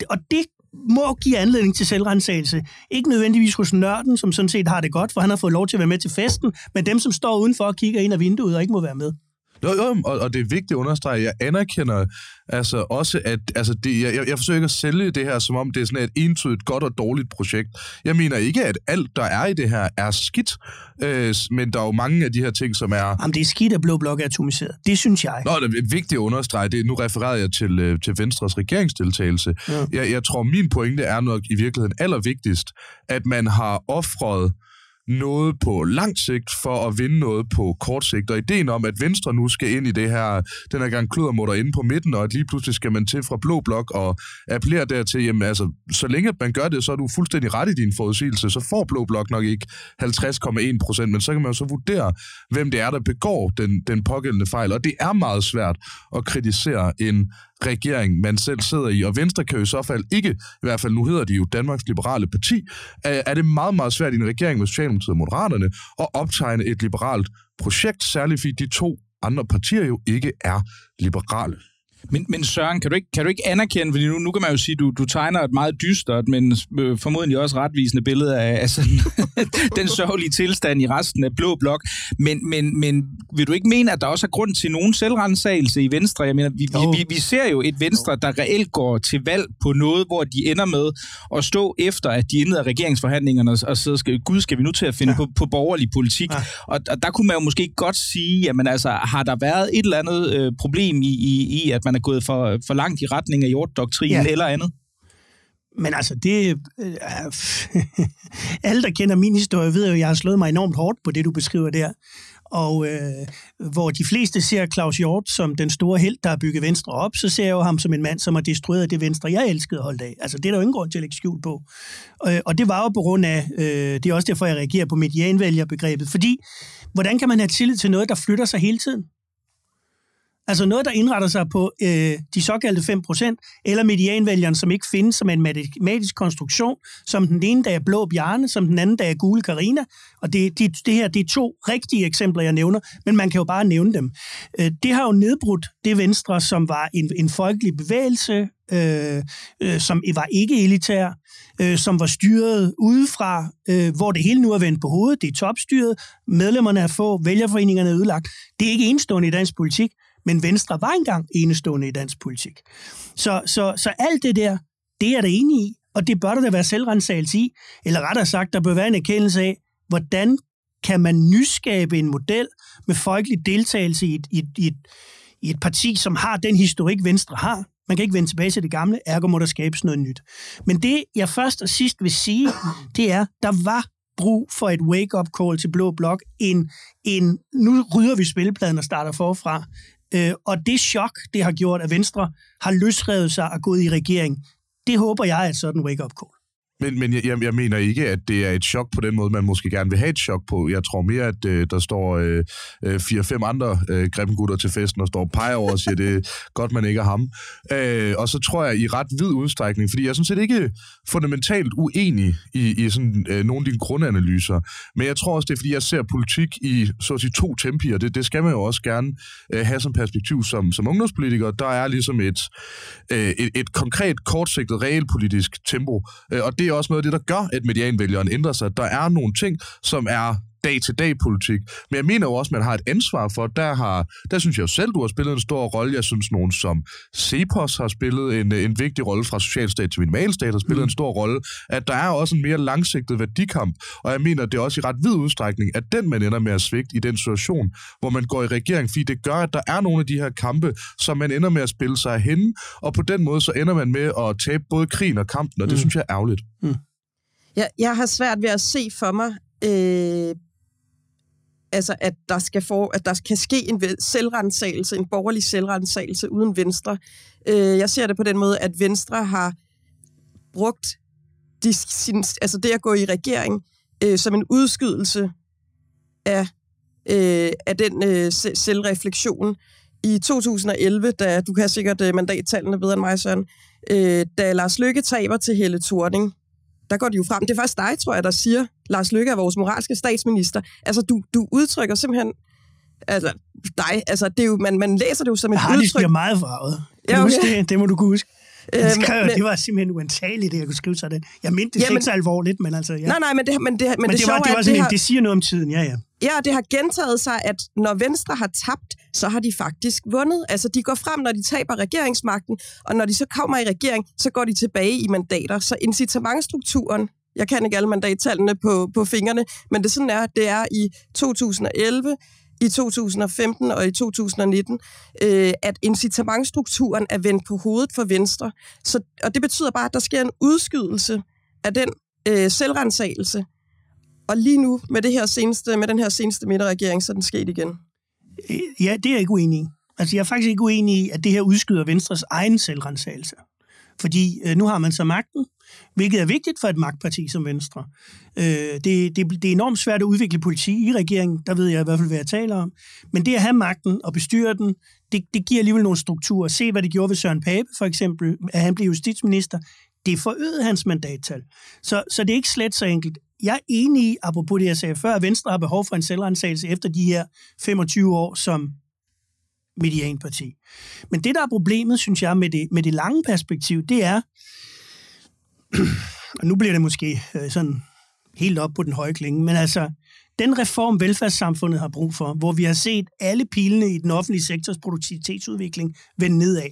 det, og det må give anledning til selvrensagelse. Ikke nødvendigvis hos nørden, som sådan set har det godt, for han har fået lov til at være med til festen, men dem, som står udenfor og kigger ind af vinduet og ikke må være med. Jo, jo, og, og det er vigtigt at understrege, jeg anerkender altså også, at altså det, jeg, jeg forsøger ikke at sælge det her, som om det er sådan et entydigt godt og dårligt projekt. Jeg mener ikke, at alt, der er i det her, er skidt, øh, men der er jo mange af de her ting, som er... Jamen, det er skidt, at Blå Blok er atomiseret. Det synes jeg. Nå, det er vigtigt at understrege det. Nu refererede jeg til, øh, til Venstres regeringsdeltagelse. Ja. Jeg, jeg tror, min pointe er nok i virkeligheden allervigtigst, at man har offret noget på lang sigt for at vinde noget på kort sigt. Og ideen om, at Venstre nu skal ind i det her, den her gang kludermutter inde på midten, og at lige pludselig skal man til fra blå blok og appellere dertil, jamen altså, så længe man gør det, så er du fuldstændig ret i din forudsigelse, så får blå blok nok ikke 50,1 procent, men så kan man jo så vurdere, hvem det er, der begår den, den pågældende fejl. Og det er meget svært at kritisere en regering, man selv sidder i. Og Venstre kan jo i så fald ikke, i hvert fald nu hedder de jo Danmarks Liberale Parti, er det meget, meget svært i en regering med Socialdemokratiet og Moderaterne at optegne et liberalt projekt, særligt fordi de to andre partier jo ikke er liberale. Men, men Søren, kan du, ikke, kan du ikke anerkende, fordi nu, nu kan man jo sige, du, du tegner et meget dystert, men øh, formodentlig også retvisende billede af, af sådan, den sørgelige tilstand i resten af Blå Blok. Men, men, men vil du ikke mene, at der også er grund til nogen selvrensagelse i Venstre? Jeg mener, vi, vi, vi, vi ser jo et Venstre, der reelt går til valg på noget, hvor de ender med at stå efter, at de indleder regeringsforhandlingerne, og så skal, gud, skal vi nu til at finde ja. på, på borgerlig politik? Ja. Og, og der kunne man jo måske godt sige, jamen altså, har der været et eller andet øh, problem i, i, i, at man er gået for, for langt i retning af jorddoktrinen ja. eller andet? Men altså, det... Øh, alle, der kender min historie, ved jo, at jeg har slået mig enormt hårdt på det, du beskriver der. Og øh, hvor de fleste ser Claus Hjort som den store held, der har bygget Venstre op, så ser jeg jo ham som en mand, som har destrueret det Venstre, jeg elskede at holde af. Altså, det er der jo ingen grund til at lægge skjul på. Øh, og det var jo på grund af, øh, det er også derfor, jeg reagerer på medianvælgerbegrebet, fordi hvordan kan man have tillid til noget, der flytter sig hele tiden? Altså noget, der indretter sig på øh, de såkaldte 5%, eller medianvælgeren, som ikke findes som en matematisk konstruktion, som den ene dag er blå bjarne, som den anden dag er gule karina. Og det, det, det her det er to rigtige eksempler, jeg nævner, men man kan jo bare nævne dem. Øh, det har jo nedbrudt det Venstre, som var en, en folkelig bevægelse, øh, øh, som var ikke elitær, øh, som var styret udefra, øh, hvor det hele nu er vendt på hovedet. Det er topstyret, medlemmerne er få, vælgerforeningerne er ødelagt. Det er ikke enestående i dansk politik. Men Venstre var engang enestående i dansk politik. Så, så, så alt det der, det er der enig i, og det bør der da være selvrensagelse i, eller rettere sagt, der bør være en erkendelse af, hvordan kan man nyskabe en model med folkelig deltagelse i et, i, et, i, et, i et parti, som har den historik, Venstre har. Man kan ikke vende tilbage til det gamle, ergo må der skabes noget nyt. Men det, jeg først og sidst vil sige, det er, der var brug for et wake-up call til Blå Blok. En, en, nu rydder vi spillepladen og starter forfra. Øh, og det chok, det har gjort, at Venstre har løsrevet sig og gået i regering, det håber jeg er et sådan wake-up call. Men, men jeg, jeg mener ikke, at det er et chok på den måde, man måske gerne vil have et chok på. Jeg tror mere, at øh, der står øh, øh fire-fem andre øh, gutter til festen og står og peger over og siger, det er godt, man ikke er ham. Øh, og så tror jeg i ret vid udstrækning, fordi jeg er sådan set ikke fundamentalt uenig i, i sådan, øh, nogle af dine grundanalyser, men jeg tror også, det er, fordi jeg ser politik i så at sige, to tempier. Det, det skal man jo også gerne øh, have som perspektiv som, som ungdomspolitiker. Der er ligesom et, øh, et, et konkret, kortsigtet, realpolitisk tempo, øh, og det er også noget af det, der gør, at medianvælgeren ændrer sig. Der er nogle ting, som er dag-til-dag-politik. Men jeg mener jo også, at man har et ansvar for, der, har, der synes jeg jo selv, du har spillet en stor rolle. Jeg synes, nogen som Cepos har spillet en, en vigtig rolle fra socialstat til minimalstat har spillet mm. en stor rolle. At der er også en mere langsigtet værdikamp. Og jeg mener, det er også i ret vid udstrækning, at den man ender med at svigte i den situation, hvor man går i regering, fordi det gør, at der er nogle af de her kampe, som man ender med at spille sig hen, og på den måde så ender man med at tabe både krigen og kampen, og det mm. synes jeg er ærgerligt. Mm. Ja, jeg har svært ved at se for mig, øh, altså at der skal for, at der kan ske en selvrensagelse, en borgerlig selvrensagelse uden Venstre. Øh, jeg ser det på den måde, at Venstre har brugt de, sin, altså det at gå i regering øh, som en udskydelse af, øh, af den øh, selvreflektion. I 2011, da du kan sikkert øh, mandattallene bedre end mig, Søren, øh, da Lars Lykke taber til Helle Thorning, der går de jo frem. Det er faktisk dig, tror jeg, der siger, Lars Løkke er vores moralske statsminister. Altså, du, du udtrykker simpelthen altså, dig. Altså, det er jo, man, man læser det jo som et Hardy udtryk. bliver meget farvet. Ja, okay. det, det må du kunne huske. Øh, skrev, men, det var simpelthen uantageligt, det jeg kunne skrive sådan. Jeg mente det ja, ikke så alvorligt, men altså... Ja. Nej, nej, men det, men det, men men det, det, var, det, var det, har, det siger noget om tiden, ja, ja. Ja, det har gentaget sig, at når Venstre har tabt, så har de faktisk vundet. Altså, de går frem, når de taber regeringsmagten, og når de så kommer i regering, så går de tilbage i mandater. Så incitamentstrukturen jeg kan ikke alle mandattallene på, på fingrene, men det sådan er, det er i 2011, i 2015 og i 2019, øh, at incitamentstrukturen er vendt på hovedet for Venstre. Så, og det betyder bare, at der sker en udskydelse af den øh, selvrensagelse. Og lige nu, med, det her seneste, med den her seneste midterregering, så er den sket igen. Øh, ja, det er jeg ikke uenig i. Altså, jeg er faktisk ikke uenig i, at det her udskyder Venstres egen selvrensagelse. Fordi øh, nu har man så magten, hvilket er vigtigt for et magtparti som Venstre. Øh, det, det, det er enormt svært at udvikle politik i regeringen, der ved jeg i hvert fald, hvad jeg taler om. Men det at have magten og bestyre den, det, det giver alligevel nogle strukturer. Se, hvad det gjorde ved Søren Pape, for eksempel, at han blev justitsminister. Det forøgede hans mandattal. Så, så det er ikke slet så enkelt. Jeg er enig i, apropos det, jeg sagde før, at Venstre har behov for en selvrensagelse efter de her 25 år som medianparti. Men det, der er problemet, synes jeg, med det, med det lange perspektiv, det er, og nu bliver det måske øh, sådan helt op på den høje klinge, men altså, den reform, velfærdssamfundet har brug for, hvor vi har set alle pilene i den offentlige sektors produktivitetsudvikling vende nedad.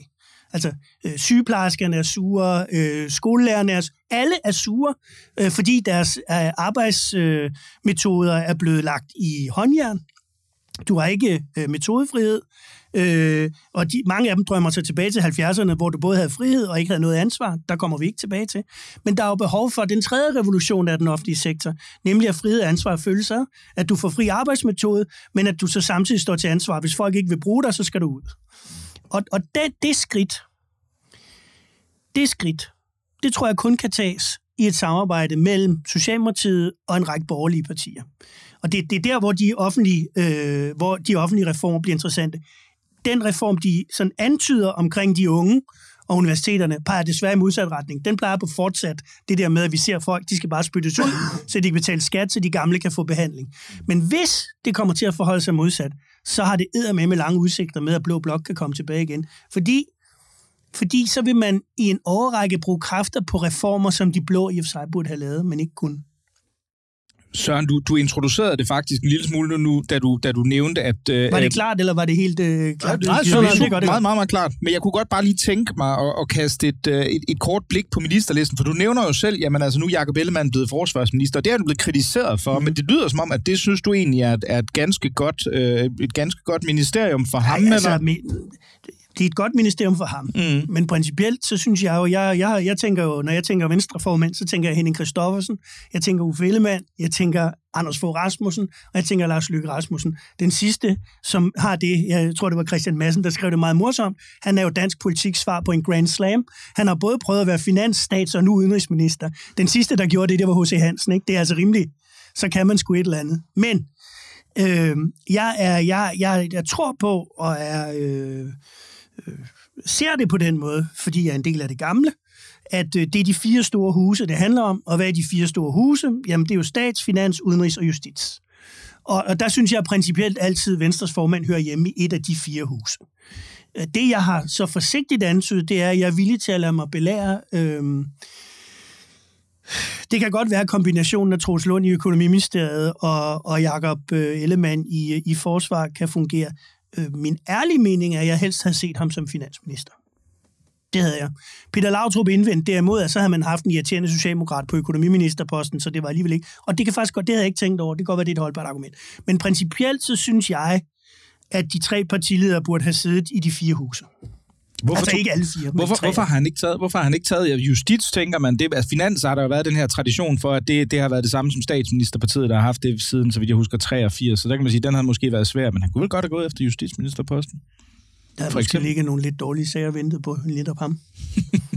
Altså, øh, sygeplejerskerne er sure, øh, skolelærerne er alle er sure, øh, fordi deres øh, arbejdsmetoder øh, er blevet lagt i håndjern. Du har ikke øh, metodefrihed, øh, og de, mange af dem drømmer sig tilbage til 70'erne, hvor du både havde frihed og ikke havde noget ansvar. Der kommer vi ikke tilbage til. Men der er jo behov for den tredje revolution af den offentlige sektor, nemlig at frihed og ansvar føles af, at du får fri arbejdsmetode, men at du så samtidig står til ansvar. Hvis folk ikke vil bruge dig, så skal du ud. Og, og det, det skridt, det skridt, det tror jeg kun kan tages i et samarbejde mellem Socialdemokratiet og en række borgerlige partier. Og det, det er der, hvor de, offentlige, øh, hvor de offentlige reformer bliver interessante. Den reform, de sådan antyder omkring de unge og universiteterne, peger desværre i modsat retning. Den plejer på fortsat det der med, at vi ser folk, de skal bare spyttes ud, så de kan betale skat, så de gamle kan få behandling. Men hvis det kommer til at forholde sig modsat, så har det med med lange udsigter med, at Blå Blok kan komme tilbage igen. Fordi fordi så vil man i en årrække bruge kræfter på reformer, som de blå i og for sig burde have lavet, men ikke kunne. Søren, du, du introducerede det faktisk en lille smule nu, da du, da du nævnte, at... Øh, var det klart, eller var det helt øh, klart? Nej, det, det, det, meget, meget, meget klart. Men jeg kunne godt bare lige tænke mig at, at kaste et, øh, et, et kort blik på ministerlisten, for du nævner jo selv, jamen altså nu er Jacob Ellemann blevet forsvarsminister, og det er du blevet kritiseret for, mm. men det lyder som om, at det synes du egentlig er, er et, ganske godt, øh, et ganske godt ministerium for ham, altså, eller? det er et godt ministerium for ham. Mm. Men principielt, så synes jeg jo, jeg, jeg, jeg tænker jo, når jeg tænker venstreformand, så tænker jeg Henning Christoffersen, jeg tænker Uffe Ellemann, jeg tænker Anders Fogh Rasmussen, og jeg tænker Lars Løkke Rasmussen. Den sidste, som har det, jeg tror det var Christian Madsen, der skrev det meget morsomt, han er jo dansk politik svar på en Grand Slam. Han har både prøvet at være finansstats- og nu udenrigsminister. Den sidste, der gjorde det, det var H.C. Hansen. Ikke? Det er altså rimeligt. Så kan man sgu et eller andet. Men øh, jeg, er, jeg, jeg, jeg tror på, og er... Øh, Øh, ser det på den måde, fordi jeg er en del af det gamle, at øh, det er de fire store huse, det handler om. Og hvad er de fire store huse? Jamen, det er jo stats, finans, udenrigs og justits. Og, og der synes jeg principielt altid, at Venstres formand hører hjemme i et af de fire huse. Øh, det, jeg har så forsigtigt antydet, det er, at jeg er villig til at lade mig belære. Øh, det kan godt være, kombinationen af Troels Lund i Økonomiministeriet og, og Jakob øh, Ellemann i, i forsvar kan fungere. Øh, min ærlige mening er, at jeg helst havde set ham som finansminister. Det havde jeg. Peter Lautrup indvendt derimod, at så havde man haft en irriterende socialdemokrat på økonomiministerposten, så det var alligevel ikke. Og det kan faktisk godt, det havde jeg ikke tænkt over, det kan godt være, det er et holdbart argument. Men principielt så synes jeg, at de tre partiledere burde have siddet i de fire huse. Hvorfor altså ikke alle fire, hvorfor, hvorfor, har han ikke taget, hvorfor har han ikke taget justits, tænker man? Det, altså, finans har der jo været den her tradition for, at det, det har været det samme som statsministerpartiet, der har haft det siden, så vidt jeg husker, 83. Så der kan man sige, at den har måske været svær, men han kunne vel godt have gået efter justitsministerposten. Der er måske ligge nogle lidt dårlige sager ventet på lidt op ham.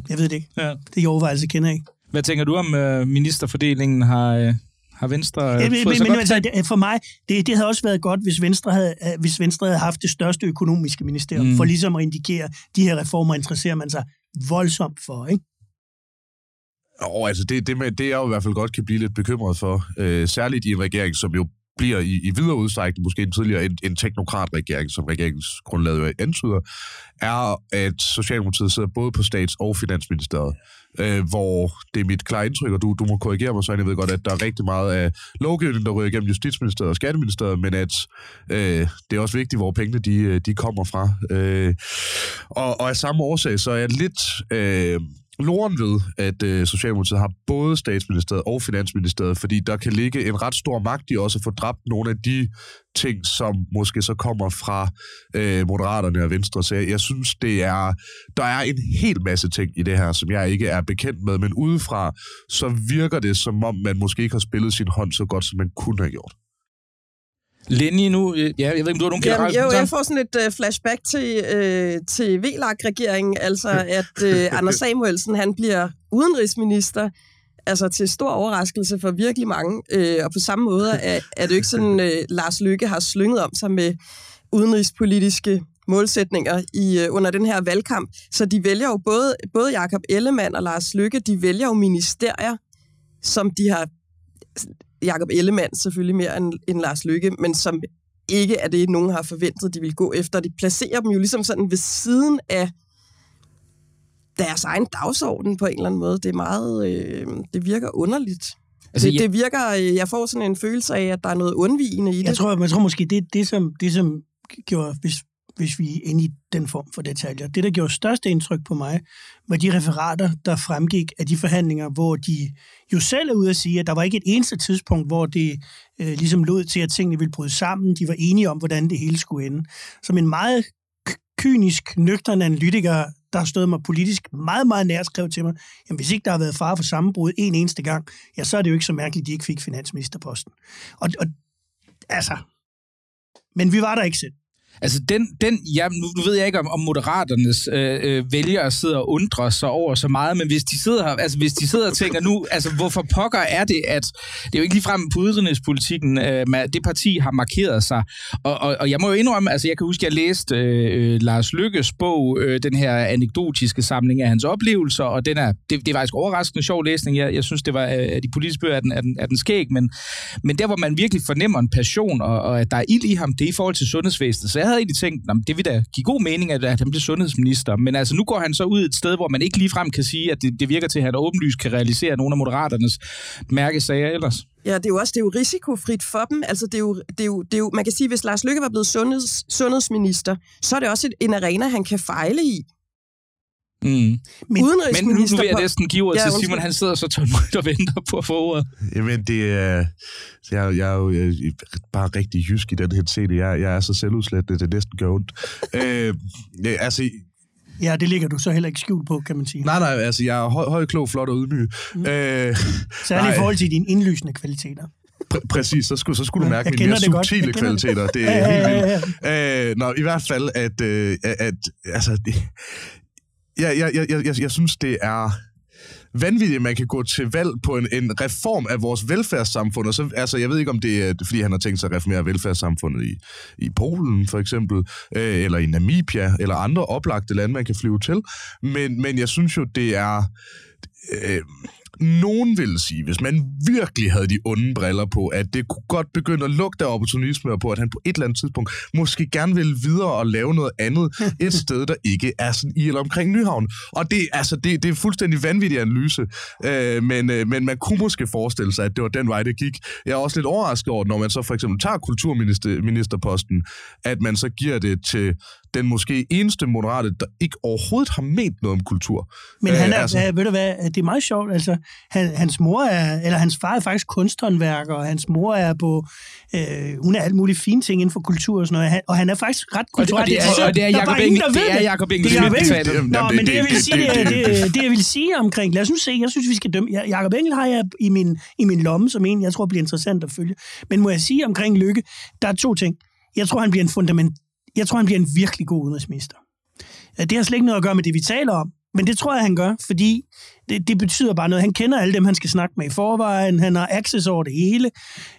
Jeg ved det ikke. ja. Det overvejelse kender jeg ikke. Hvad tænker du om uh, ministerfordelingen? Har, uh, har Venstre ja, men, fået men, altså, det, For mig, det, det havde også været godt, hvis Venstre havde, øh, hvis Venstre havde haft det største økonomiske ministerium, mm. for ligesom at indikere, at de her reformer interesserer man sig voldsomt for, ikke? Og altså det, det, med, det jeg jo i hvert fald godt kan blive lidt bekymret for, øh, særligt i en regering, som jo bliver i, i videre udstrækning måske en tidligere en, en teknokratregering, som regeringsgrundlaget antyder, er, at Socialdemokratiet sidder både på stats- og finansministeriet, øh, hvor det er mit klare indtryk, og du, du må korrigere mig, så jeg ved godt, at der er rigtig meget af lovgivningen, der ryger igennem Justitsministeriet og Skatteministeriet, men at øh, det er også vigtigt, hvor pengene de, de kommer fra. Øh, og, og af samme årsag, så er jeg lidt... Øh, loren ved, at øh, Socialdemokratiet har både statsministeriet og finansministeriet, fordi der kan ligge en ret stor magt i også at få dræbt nogle af de ting, som måske så kommer fra øh, Moderaterne og Venstre. Så jeg, jeg synes, det er, der er en hel masse ting i det her, som jeg ikke er bekendt med, men udefra, så virker det, som om man måske ikke har spillet sin hånd så godt, som man kunne have gjort. Lenny nu, ja, jeg ved ikke, om du har nogle generelle Jo, jeg får sådan et uh, flashback til, uh, til VLAG-regeringen, altså at uh, Anders Samuelsen, han bliver udenrigsminister, altså til stor overraskelse for virkelig mange, uh, og på samme måde er, er det jo ikke sådan, uh, Lars Lykke har slynget om sig med udenrigspolitiske målsætninger i uh, under den her valgkamp. Så de vælger jo både, både Jakob Ellemann og Lars Lykke, de vælger jo ministerier, som de har Jakob Ellemann selvfølgelig mere end, end Lars Lykke, men som ikke er det, nogen har forventet, de vil gå efter. De placerer dem jo ligesom sådan ved siden af deres egen dagsorden på en eller anden måde. Det er meget, øh, det virker underligt. Altså, det, jeg- det virker, øh, jeg får sådan en følelse af, at der er noget undvigende i det. Jeg tror, jeg tror måske, det, det, som, det som gjorde, hvis, hvis vi er inde i den form for detaljer, det, der gjorde største indtryk på mig, var de referater, der fremgik af de forhandlinger, hvor de jo selv er ude at sige, at der var ikke et eneste tidspunkt, hvor det øh, ligesom lod til, at tingene ville bryde sammen. De var enige om, hvordan det hele skulle ende. Som en meget kynisk, nøgtern analytiker, der har stået mig politisk meget, meget nær, skrev til mig, jamen hvis ikke der har været fare for sammenbrud en eneste gang, ja, så er det jo ikke så mærkeligt, at de ikke fik finansministerposten. Og, og altså, men vi var der ikke selv. Altså, den, den ja, nu, nu ved jeg ikke, om, om moderaternes øh, øh, vælgere sidder og undrer sig over så meget, men hvis de sidder her, altså hvis de sidder og tænker nu, altså hvorfor pokker er det, at det er jo ikke ligefrem på udenrigspolitikken, øh, det parti har markeret sig. Og, og, og jeg må jo indrømme, altså jeg kan huske, jeg læste øh, øh Lars Lykkes bog, øh, den her anekdotiske samling af hans oplevelser, og den er, det, det var faktisk overraskende sjov læsning. Jeg, jeg synes, det var øh, af de politiske bøger, er den, er den, er den skæg, men, men der, hvor man virkelig fornemmer en passion, og, og at der er ild i ham, det er i forhold til sundhedsvæsenet. Så jeg havde egentlig tænkt, at det vil da give god mening, at, at han bliver sundhedsminister. Men altså, nu går han så ud et sted, hvor man ikke ligefrem kan sige, at det, det virker til, at han åbenlyst kan realisere nogle af moderaternes mærkesager ellers. Ja, det er jo også det er jo risikofrit for dem. Altså, det er jo, det er jo, det er jo, man kan sige, hvis Lars Lykke var blevet sundheds, sundhedsminister, så er det også et, en arena, han kan fejle i. Mm. Men- Men nu, nu vil jeg næsten give ordet Ja, til. Simon. Han sidder så tålmodigt og venter på at få ordet. Jamen, det er... Jeg, jeg er jo jeg, er bare rigtig jysk i den her scene. Jeg, jeg er så selvudslættende, det næsten gør ondt. øh, ja, altså, Ja, det ligger du så heller ikke skjult på, kan man sige. nej, nej, altså, jeg er høj, høj klog, flot og ydmyg. Mm. Øh, Særligt nej. i forhold til dine indlysende kvaliteter. pr- præcis, så skulle, så skulle du mærke jeg mine mere det godt. subtile Jeg kender det. kvaliteter. Det er Ja, helt vildt. ja, ja. Øh, nå, i hvert fald, at, øh, at, at altså, det, jeg, jeg, jeg, jeg, jeg, jeg synes, det er vanvittigt, at man kan gå til valg på en, en reform af vores velfærdssamfund. Og så, altså, jeg ved ikke, om det er, fordi han har tænkt sig at reformere velfærdssamfundet i, i Polen, for eksempel, øh, eller i Namibia, eller andre oplagte lande, man kan flyve til. Men, men jeg synes jo, det er... Øh, nogen vil sige, hvis man virkelig havde de onde briller på, at det kunne godt begynde at lugte af opportunisme, og på at han på et eller andet tidspunkt måske gerne vil videre og lave noget andet et sted, der ikke er sådan i eller omkring Nyhavn. Og det, altså, det, det er fuldstændig vanvittig analyse, øh, men, øh, men man kunne måske forestille sig, at det var den vej, det gik. Jeg er også lidt overrasket over, når man så for eksempel tager kulturministerposten, at man så giver det til den måske eneste moderate, der ikke overhovedet har ment noget om kultur. Men han er, Øh, altså- altså, ved du hvad, det er meget sjovt, altså, han, hans mor er, eller hans far er faktisk kunsthåndværker, og hans mor er på, øh, hun er alt muligt fine ting inden for kultur og sådan noget, han, og han er faktisk ret Og det, og det, er, og det er Jacob ingen, Engel, det er Jacob Engel Det er Jacob Engel. Nå, men det, jeg vil sige, det- det, det- jeg vil sige omkring, lad os nu se, jeg synes, vi skal dømme, Ja- Jacob Engel har jeg i min, i min lomme, som en, jeg tror bliver interessant at følge. Men må jeg sige omkring Lykke, der er to ting. Jeg tror, han bliver en fundament, jeg tror, han bliver en virkelig god udenrigsminister. Øh, det har slet ikke noget at gøre med det, vi taler om, men det tror jeg, han gør, fordi det, det betyder bare noget. Han kender alle dem, han skal snakke med i forvejen. Han har access over det hele.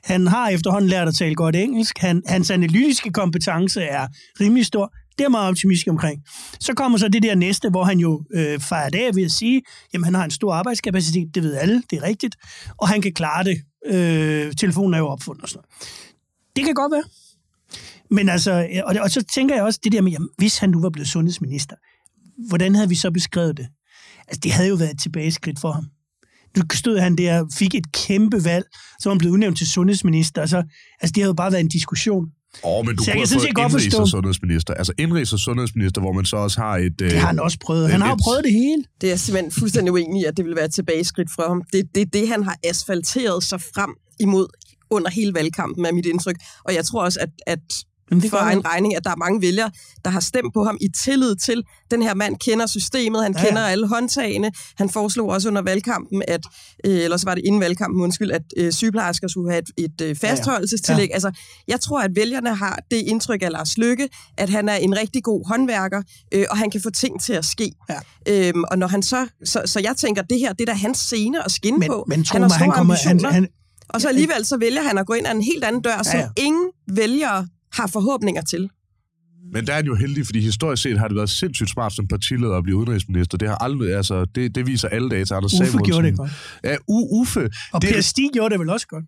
Han har efterhånden lært at tale godt engelsk. Han, hans analytiske kompetence er rimelig stor. Det er meget optimistisk omkring. Så kommer så det der næste, hvor han jo øh, fejrer det af ved at sige, jamen han har en stor arbejdskapacitet, det ved alle, det er rigtigt, og han kan klare det. Øh, telefonen er jo opfundet og sådan noget. Det kan godt være. Men altså, og, og så tænker jeg også det der med, jamen, hvis han nu var blevet sundhedsminister, hvordan havde vi så beskrevet det? Altså, det havde jo været et tilbageskridt for ham. Nu stod han der, fik et kæmpe valg, så var han blevet udnævnt til sundhedsminister. Altså, altså det havde jo bare været en diskussion. Åh, oh, men du Så set fået godt indrigs- forstå- og sundhedsminister. Altså indrigs- og sundhedsminister, hvor man så også har et... Det har han også prøvet. Han har jo et- prøvet det hele. Det er jeg simpelthen fuldstændig uenig i, at det vil være et tilbageskridt for ham. Det, det er det, han har asfalteret sig frem imod under hele valgkampen, er mit indtryk. Og jeg tror også, at, at det for han. regning, at der er mange vælgere, der har stemt på ham i tillid til, den her mand kender systemet, han Ja, ja, ja. kender alle håndtagene. Han foreslog også under valgkampen, at, øh, eller så var det inden valgkampen, undskyld, at øh, sygeplejersker skulle have et, et øh, fastholdelsestillæg. Ja. Altså, jeg tror, at vælgerne har det indtryk af Lars Lykke, at han er en rigtig god håndværker, øh, og han kan få ting til at ske. Ja. Øhm, og når han så, så, så jeg tænker, det her, det er da hans scene at skinne Men, på. men han har store han kommer... Han, ambitioner. han, Og så alligevel så vælger han at gå ind ad en helt anden dør, som Ja, ja. ingen vælgere har forhåbninger til. Men der er jo heldig, fordi historisk set har det været sindssygt smart som partileder at blive udenrigsminister. Det har aldrig, altså, det, det viser alle data. Anders Uffe Samuelsen. gjorde det godt. Ja, U- Uffe. Og det, Per Stig gjorde det vel også godt.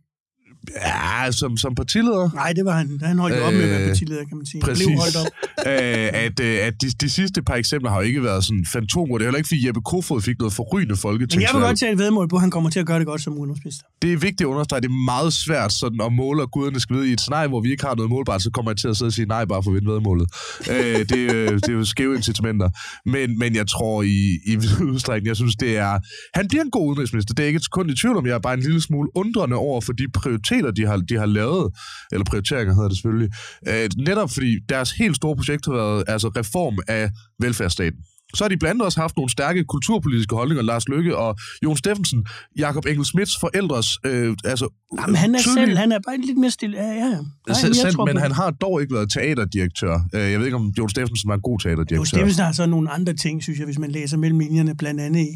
Ja, som, som partileder. Nej, det var han. Han holdt jo op med at være partileder, kan man sige. Præcis. Blev holdt op. øh, at, øh, at de, de sidste par eksempler har jo ikke været sådan fantomer. Det er heller ikke, fordi Jeppe Kofod fik noget forrygende Men folketingsvalg. jeg vil godt tage et vedmål på, at han kommer til at gøre det godt som udenrigsminister. Det er vigtigt at understrege, det er meget svært sådan at måle, og guderne skal vide, i et scenarie, hvor vi ikke har noget målbart, så kommer jeg til at sidde og sige nej, bare for at vinde vedmålet. øh, det, øh, det er jo skæve incitamenter. Men, men jeg tror i, i udstrækning, jeg synes, det er... Han bliver en god udenrigsminister, det er ikke et sekund i tvivl om. Jeg er bare en lille smule undrende over for de prioriteter, de har, de har lavet, eller prioriteringer hedder det selvfølgelig. Øh, netop fordi deres helt store projekt har været altså reform af velfærdsstaten. Så har de blandt andet også haft nogle stærke kulturpolitiske holdninger, Lars Lykke og Jon Steffensen, Jakob Engel Schmidts forældres, øh, altså Jamen, han er tydelige- selv, han er bare lidt mere stille. Ja, ja. Nej, Selv, selv, men han har dog ikke været teaterdirektør. Øh, Jeg ved ikke, om Jon Steffensen var en god teaterdirektør. Steffensen har så nogle andre ting, synes jeg, hvis man læser mellem linjerne, blandt andet i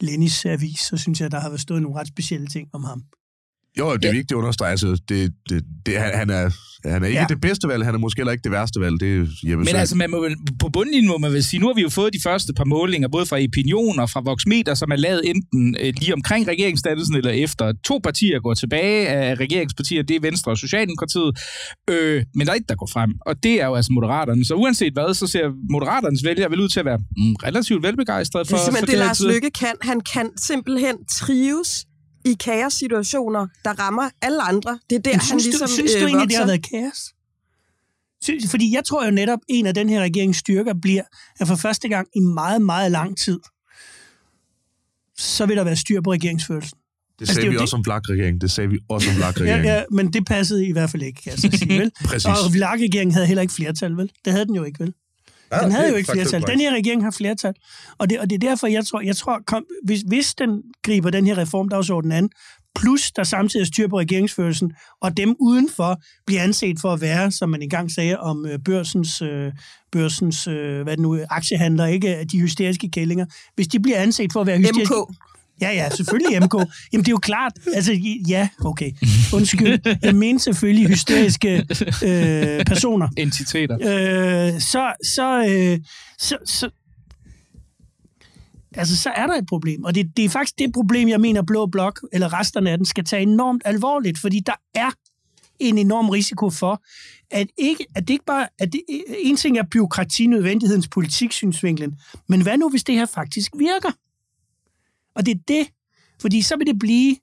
Lennys avis, så synes jeg, der har stået nogle ret specielle ting om ham. Jo, det er vigtigt at understrege. Altså, det, det, det, han, er, han er ikke Ja. ja. det bedste valg, han er måske heller ikke det værste valg. Det er Jeppe Men Søren. altså, man må, på bundlinjen må man vel sige, nu har vi jo fået de første par målinger, både fra Opinion og fra Voxmeter, som er lavet enten øh, lige omkring regeringsdannelsen eller efter. To partier går tilbage af regeringspartier, det er Venstre og Socialdemokratiet, øh, men der er et, der går frem, og det er jo altså Moderaterne. Så uanset hvad, så ser Moderaternes vælgere vel ud til at være mm, relativt velbegejstrede Det for, er for simpelthen det, her Lars. Lykke kan. Han kan simpelthen trives i kaos-situationer, der rammer alle andre. Det er der, Men han synes, ligesom du, synes du øh, egentlig, det har været kaos? Synes, fordi jeg tror jo netop, en af den her regerings styrker bliver, at for første gang i meget, meget lang tid, så vil der være styr på regeringsførelsen. det altså, sagde det er vi også om Vlak-regeringen. Det sagde vi også om Ja, Vlak-regeringen. ja, men det passede i hvert fald ikke, kan jeg så sige, vel? Præcis. Og VLAG-regeringen havde heller ikke flertal, vel? Det havde den jo ikke, vel? Den havde jo ikke flertal. Den her regering har flertal. Og det, og det er derfor, jeg tror, jeg tror kom, hvis, hvis den griber den her reformdagsorden an, plus der samtidig er styr på regeringsførelsen, og dem udenfor bliver anset for at være, som man engang sagde om øh, børsens, øh, børsens øh, hvad det nu, aktiehandler, ikke de hysteriske kællinger. Hvis de bliver anset for at være hysteriske... MK. Ja, ja, selvfølgelig MK. Jamen, det er jo klart. Altså, ja, okay. Undskyld. Jeg mener selvfølgelig hysteriske øh, personer Entiteter. øh, så, så, øh, så, så, altså, så er der et problem. Og det, det er faktisk det problem, jeg mener, Blå Blok, eller resterne af den, skal tage enormt alvorligt, fordi der er en enorm risiko for, at, ikke, at det ikke bare... At det, en ting er byråkrati, nødvendighedens politik, synsvinklen, men hvad nu, hvis det her faktisk virker? Og det er det, fordi så vil det blive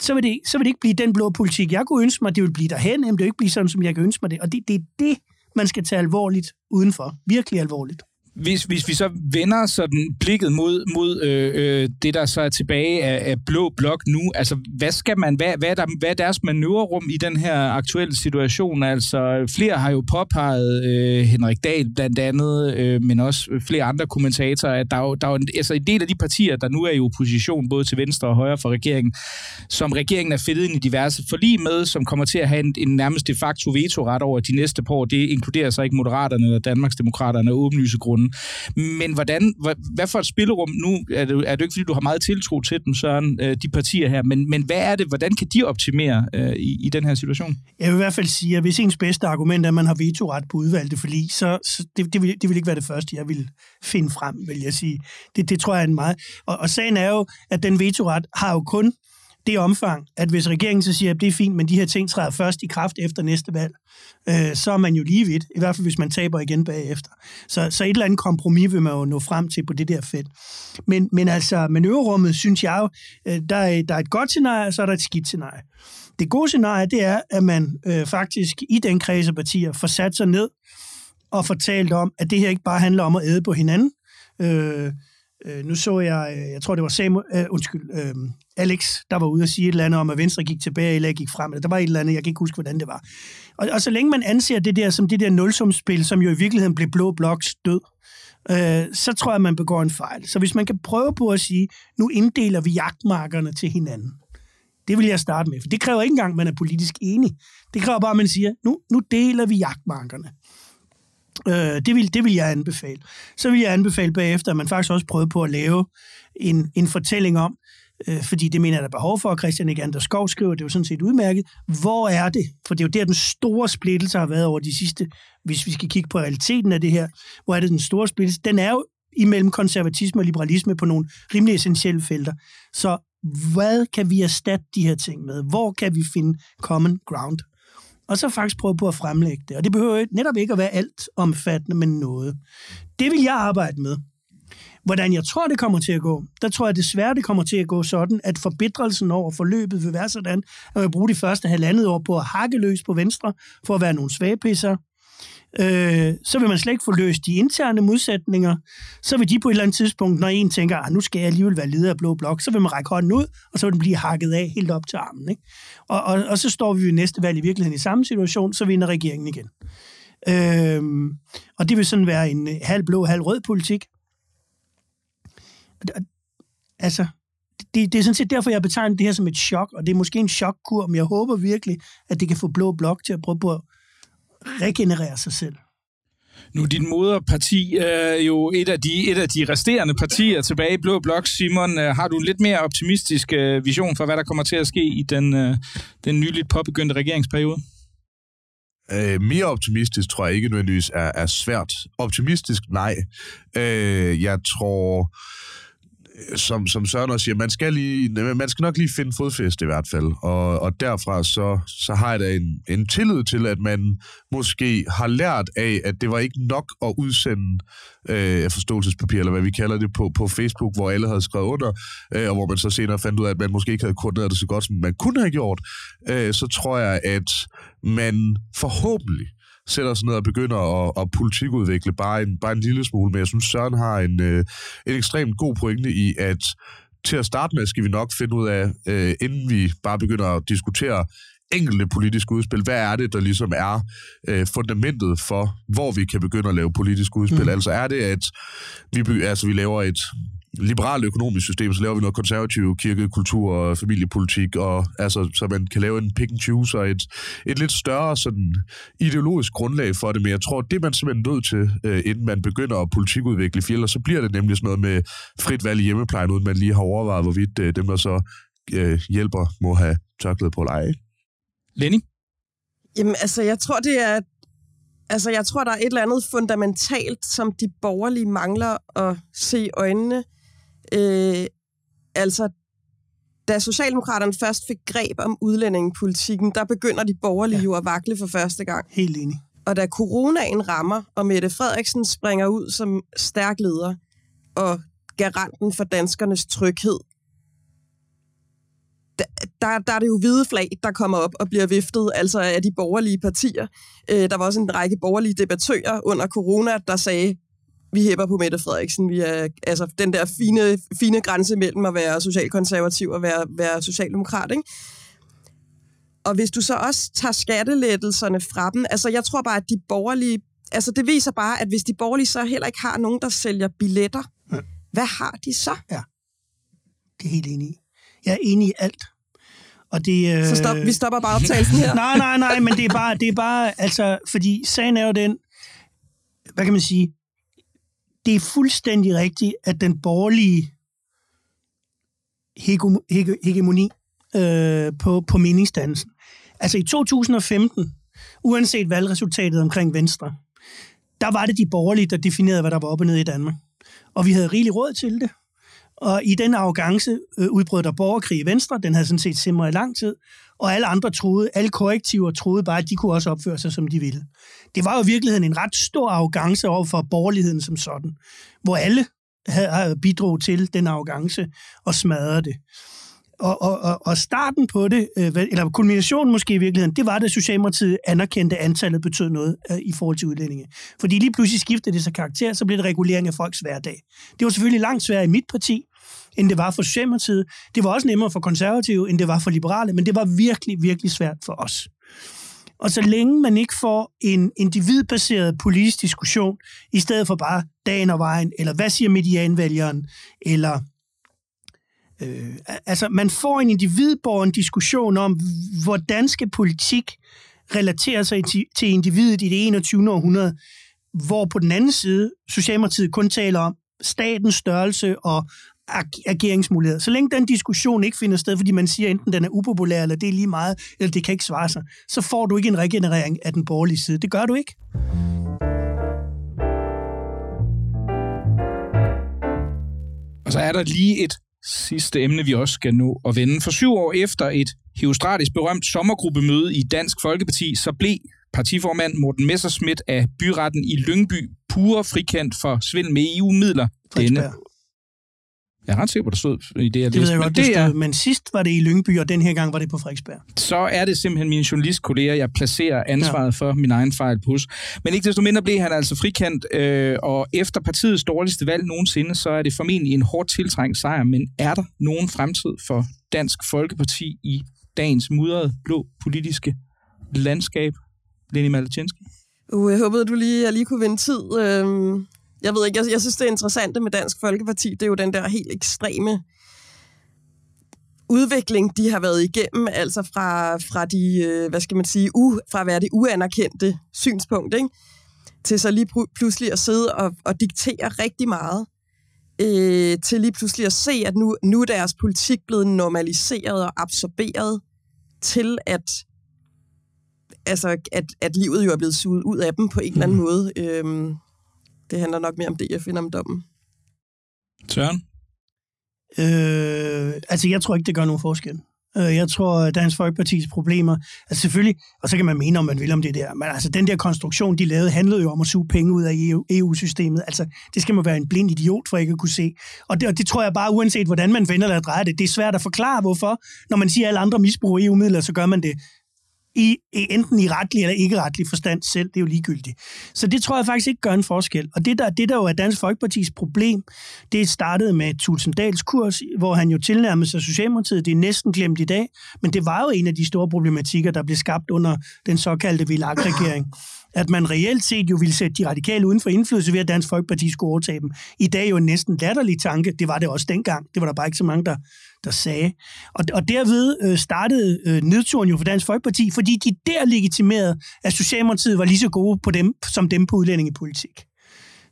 så vil, det, så vil det ikke blive den blå politik, jeg kunne ønske mig, det vil blive derhen, men det vil ikke blive sådan, som jeg kan ønske mig det. Og det, det er det, man skal tage alvorligt udenfor. Virkelig alvorligt. Hvis, hvis vi så vender sådan blikket mod, mod øh, øh, det, der så er tilbage af, af blå blok nu, altså hvad skal man, hvad, hvad, er der, hvad er deres manøvrerum i den her aktuelle situation? Altså flere har jo påpeget, øh, Henrik Dahl blandt andet, øh, men også flere andre kommentatorer, at der er jo, der er en, altså en del af de partier, der nu er i opposition, både til venstre og højre for regeringen, som regeringen er fedtet ind i diverse forlig med, som kommer til at have en, en nærmest de facto veto ret over de næste par år. Det inkluderer så ikke Moderaterne eller Danmarksdemokraterne af åbenlyse grunde. Men hvordan, hvad, hvad for et spillerum, nu er det, er det ikke, fordi du har meget tiltro til dem, Søren, øh, de partier her, men, men hvad er det, hvordan kan de optimere øh, i, i den her situation? Jeg vil i hvert fald sige, at hvis ens bedste argument er, at man har vetoret på udvalgte forlig, så, så det, det, vil, det vil ikke være det første, jeg vil finde frem, vil jeg sige. Det, det tror jeg er en meget... Og, og sagen er jo, at den vetoret har jo kun det omfang, at hvis regeringen så siger, at det er fint, men de her ting træder først i kraft efter næste valg, øh, så er man jo lige vidt, i hvert fald hvis man taber igen bagefter. Så, så et eller andet kompromis vil man jo nå frem til på det der felt. Men, men altså, manøvrerummet, synes jeg jo, øh, der, er, der er et godt scenarie, og så er der et skidt scenarie. Det gode scenarie, det er, at man øh, faktisk i den kreds af partier får sat sig ned og fortalt om, at det her ikke bare handler om at æde på hinanden. Øh, øh, nu så jeg, øh, jeg tror det var Samuel, øh, undskyld, øh, Alex, der var ude og sige et eller andet om, at Venstre gik tilbage, eller gik frem. eller Der var et eller andet, jeg kan ikke huske, hvordan det var. Og, og så længe man anser det der som det der nulsumspil, som jo i virkeligheden blev blå bloks død, øh, så tror jeg, man begår en fejl. Så hvis man kan prøve på at sige, nu inddeler vi jagtmarkerne til hinanden, det vil jeg starte med. For det kræver ikke engang, at man er politisk enig. Det kræver bare, at man siger, nu, nu deler vi jagtmarkerne. Øh, det, vil, det vil jeg anbefale. Så vil jeg anbefale bagefter, at man faktisk også prøver på at lave en, en fortælling om, øh, fordi det mener jeg, der er behov for, og Christian Egander Skov skriver, det er jo sådan set udmærket. Hvor er det? For det er jo der, den store splittelse har været over de sidste, hvis vi skal kigge på realiteten af det her. Hvor er det den store splittelse? Den er jo imellem konservatisme og liberalisme på nogle rimelig essentielle felter. Så hvad kan vi erstatte de her ting med? Hvor kan vi finde common ground? Og så faktisk prøve på at fremlægge det. Og det behøver netop ikke at være alt omfattende, men noget. Det vil jeg arbejde med. Hvordan jeg tror, det kommer til at gå, der tror jeg desværre, det kommer til at gå sådan, at forbedrelsen over forløbet vil være sådan, at man bruge de første halvandet år på at hakke løs på venstre, for at være nogle svagepisser, øh, så vil man slet ikke få løst de interne modsætninger. Så vil de på et eller andet tidspunkt, når en tænker, ah, nu skal jeg alligevel være leder af Blå Blok, så vil man række hånden ud, og så vil den blive hakket af helt op til armen. Ikke? Og, og, og så står vi i næste valg i virkeligheden i samme situation, så vinder regeringen igen. Øh, og det vil sådan være en øh, halv blå, halv rød politik. Altså, det, det er sådan set derfor, jeg betegner det her som et chok, og det er måske en chokkur, men jeg håber virkelig, at det kan få Blå Blok til at prøve på at regenerere sig selv. Nu din moderparti er jo et af de, et af de resterende partier tilbage i Blå Blok. Simon, øh, har du en lidt mere optimistisk øh, vision for, hvad der kommer til at ske i den, øh, den nyligt påbegyndte regeringsperiode? Øh, mere optimistisk tror jeg ikke nødvendigvis er, er svært. Optimistisk, nej. Øh, jeg tror som, som Søren også siger, man skal, lige, man skal nok lige finde fodfæste i hvert fald. Og, og derfra så, så har jeg da en, en tillid til, at man måske har lært af, at det var ikke nok at udsende øh, forståelsespapir, eller hvad vi kalder det, på, på Facebook, hvor alle havde skrevet under, øh, og hvor man så senere fandt ud af, at man måske ikke havde koordineret det så godt, som man kunne have gjort. Øh, så tror jeg, at man forhåbentlig sætter sig ned og begynder at, at politikudvikle bare en, bare en lille smule. Men jeg synes, Søren har en, øh, en ekstremt god pointe i, at til at starte med skal vi nok finde ud af, øh, inden vi bare begynder at diskutere enkelte politiske udspil, hvad er det, der ligesom er øh, fundamentet for, hvor vi kan begynde at lave politiske udspil? Mm. Altså er det, at vi, altså, vi laver et liberalt økonomisk system, så laver vi noget konservativ kirke, kultur og familiepolitik, og altså, så man kan lave en pick and choose og et, et lidt større sådan, ideologisk grundlag for det, men jeg tror, det er man simpelthen nødt til, øh, inden man begynder at politikudvikle fjælder, så bliver det nemlig sådan noget med frit valg i hjemmeplejen, uden man lige har overvejet, hvorvidt øh, dem, der så øh, hjælper, må have tørklæde på leje. Lenny? Jamen, altså, jeg tror, det er Altså, jeg tror, der er et eller andet fundamentalt, som de borgerlige mangler at se i øjnene. Øh, altså, da Socialdemokraterne først fik greb om udlændingepolitikken, der begynder de borgerlige ja. jo at vakle for første gang. Helt enig. Og da coronaen rammer, og Mette Frederiksen springer ud som stærk leder og garanten for danskernes tryghed, der, der er det jo hvide flag, der kommer op og bliver viftet, altså af de borgerlige partier. Øh, der var også en række borgerlige debattører under corona, der sagde, vi hæpper på Mette Frederiksen. Vi er altså den der fine, fine grænse mellem at være socialkonservativ og være, være socialdemokrat. Ikke? Og hvis du så også tager skattelettelserne fra dem, altså jeg tror bare, at de borgerlige, altså det viser bare, at hvis de borgerlige så heller ikke har nogen, der sælger billetter, ja. hvad har de så? Ja, det er helt enig Jeg er enig i alt. Og det, øh... Så stop, vi stopper bare optagelsen her. nej, nej, nej, men det er bare, det er bare altså, fordi sagen er jo den, hvad kan man sige, det er fuldstændig rigtigt, at den borgerlige hegemoni øh, på, på meningsdannelsen, altså i 2015, uanset valgresultatet omkring Venstre, der var det de borgerlige, der definerede, hvad der var op og ned i Danmark. Og vi havde rigelig råd til det. Og i den arrogance øh, udbrød der borgerkrig i Venstre. Den havde sådan set simret i lang tid. Og alle andre troede, alle korrektiver troede bare, at de kunne også opføre sig, som de ville. Det var jo i virkeligheden en ret stor arrogance over for borgerligheden som sådan, hvor alle havde bidrog til den arrogance og smadrede det. Og, og, og starten på det, øh, eller kulminationen måske i virkeligheden, det var, da Socialdemokratiet anerkendte, at antallet betød noget øh, i forhold til udlændinge. Fordi lige pludselig skiftede det sig karakter, så blev det regulering af folks hverdag. Det var selvfølgelig langt sværere i mit parti, end det var for Socialdemokratiet. Det var også nemmere for konservative, end det var for liberale, men det var virkelig, virkelig svært for os. Og så længe man ikke får en individbaseret politisk diskussion, i stedet for bare dagen og vejen, eller hvad siger medianvælgeren, eller øh, altså man får en individborgen diskussion om, hvordan skal politik relatere sig til, til individet i det 21. århundrede, hvor på den anden side Socialdemokratiet kun taler om statens størrelse og ageringsmuligheder. Så længe den diskussion ikke finder sted, fordi man siger enten den er upopulær, eller det er lige meget, eller det kan ikke svare sig, så får du ikke en regenerering af den borgerlige side. Det gør du ikke. Og så er der lige et sidste emne, vi også skal nå at vende. For syv år efter et heostratisk berømt sommergruppemøde i Dansk Folkeparti, så blev partiformand Morten Messerschmidt af byretten i Lyngby pure frikendt for svindel med EU-midler. Denne jeg er ret sikker på, der stod i det, jeg Det ved jeg godt, det, er, men sidst var det i Lyngby, og den her gang var det på Frederiksberg. Så er det simpelthen mine journalistkolleger, jeg placerer ansvaret ja. for min egen fejl på. Men ikke desto mindre blev han altså frikendt, øh, og efter partiets dårligste valg nogensinde, så er det formentlig en hårdt tiltrængt sejr. Men er der nogen fremtid for Dansk Folkeparti i dagens mudrede blå politiske landskab? Lenny Malachinski? Uh, jeg håbede, du lige, jeg lige kunne vinde tid. Øh jeg ved ikke, jeg, jeg synes, det interessante med Dansk Folkeparti, det er jo den der helt ekstreme udvikling, de har været igennem, altså fra, fra de, øh, hvad skal man sige, u, fra at være det uanerkendte synspunkt, ikke? til så lige pludselig at sidde og, og diktere rigtig meget, øh, til lige pludselig at se, at nu, nu er deres politik blevet normaliseret og absorberet til, at altså, at, at livet jo er blevet suget ud af dem på en eller anden mm. måde. Øh, det handler nok mere om DF end om dommen. Søren? Øh, altså, jeg tror ikke, det gør nogen forskel. Øh, jeg tror, at Dansk Folkepartis problemer, altså selvfølgelig, og så kan man mene, om man vil om det der, men altså den der konstruktion, de lavede, handlede jo om at suge penge ud af EU-systemet. E altså, det skal man være en blind idiot for ikke at kunne se. Og det, og det tror jeg bare, uanset hvordan man vender eller drejer det, det er svært at forklare, hvorfor. Når man siger, at alle andre misbruger EU-midler, så gør man det i, enten i retlig eller ikke retlig forstand selv. Det er jo ligegyldigt. Så det tror jeg faktisk ikke gør en forskel. Og det der, det der jo er Dansk Folkepartis problem, det startede med Tulsendals kurs, hvor han jo tilnærmede sig Socialdemokratiet. Det er næsten glemt i dag, men det var jo en af de store problematikker, der blev skabt under den såkaldte Villak-regering at man reelt set jo ville sætte de radikale uden for indflydelse ved, at Dansk Folkeparti skulle overtage dem. I dag er jo en næsten latterlig tanke. Det var det også dengang. Det var der bare ikke så mange, der, der sagde. Og, og derved øh, startede øh, nedturen jo for Dansk Folkeparti, fordi de der legitimerede, at Socialdemokratiet var lige så gode på dem, som dem på udlændingepolitik.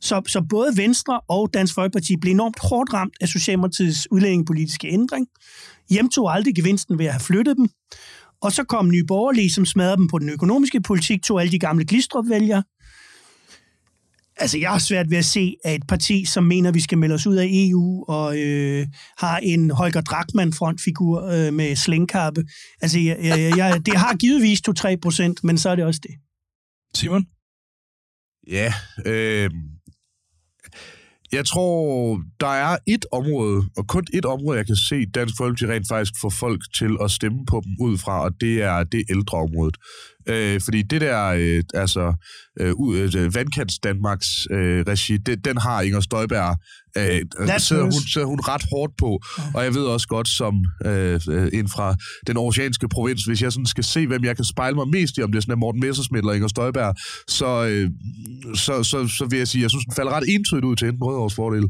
Så, så både Venstre og Dansk Folkeparti blev enormt hårdt ramt af Socialdemokratiets udlændingepolitiske ændring. Hjemtog aldrig gevinsten ved at have flyttet dem. Og så kom Nye Borgerlige, som smadrede dem på den økonomiske politik, tog alle de gamle glistrup Altså, jeg har svært ved at se, at et parti, som mener, at vi skal melde os ud af EU, og øh, har en Holger Drachmann-frontfigur øh, med slængkappe. Altså, jeg, jeg, jeg, det har givetvis 2-3 procent, men så er det også det. Simon? Ja, øh, jeg tror, der er et område, og kun et område, jeg kan se Dansk Folkeparti rent faktisk få folk til at stemme på dem ud fra, og det er det ældreområdet. Øh, fordi det der, øh, altså, øh, øh, vandkants Danmarks øh, regi, det, den har Inger Støjberg øh, sidder, hun, sidder hun ret hårdt på. Og jeg ved også godt, som øh, en fra den oceanske provins, hvis jeg sådan skal se, hvem jeg kan spejle mig mest i, om det er sådan Morten Messersmith eller Inger Støjberg, så, øh, så, så, så vil jeg sige, jeg synes, den falder ret entydigt ud til en Rødovres fordel.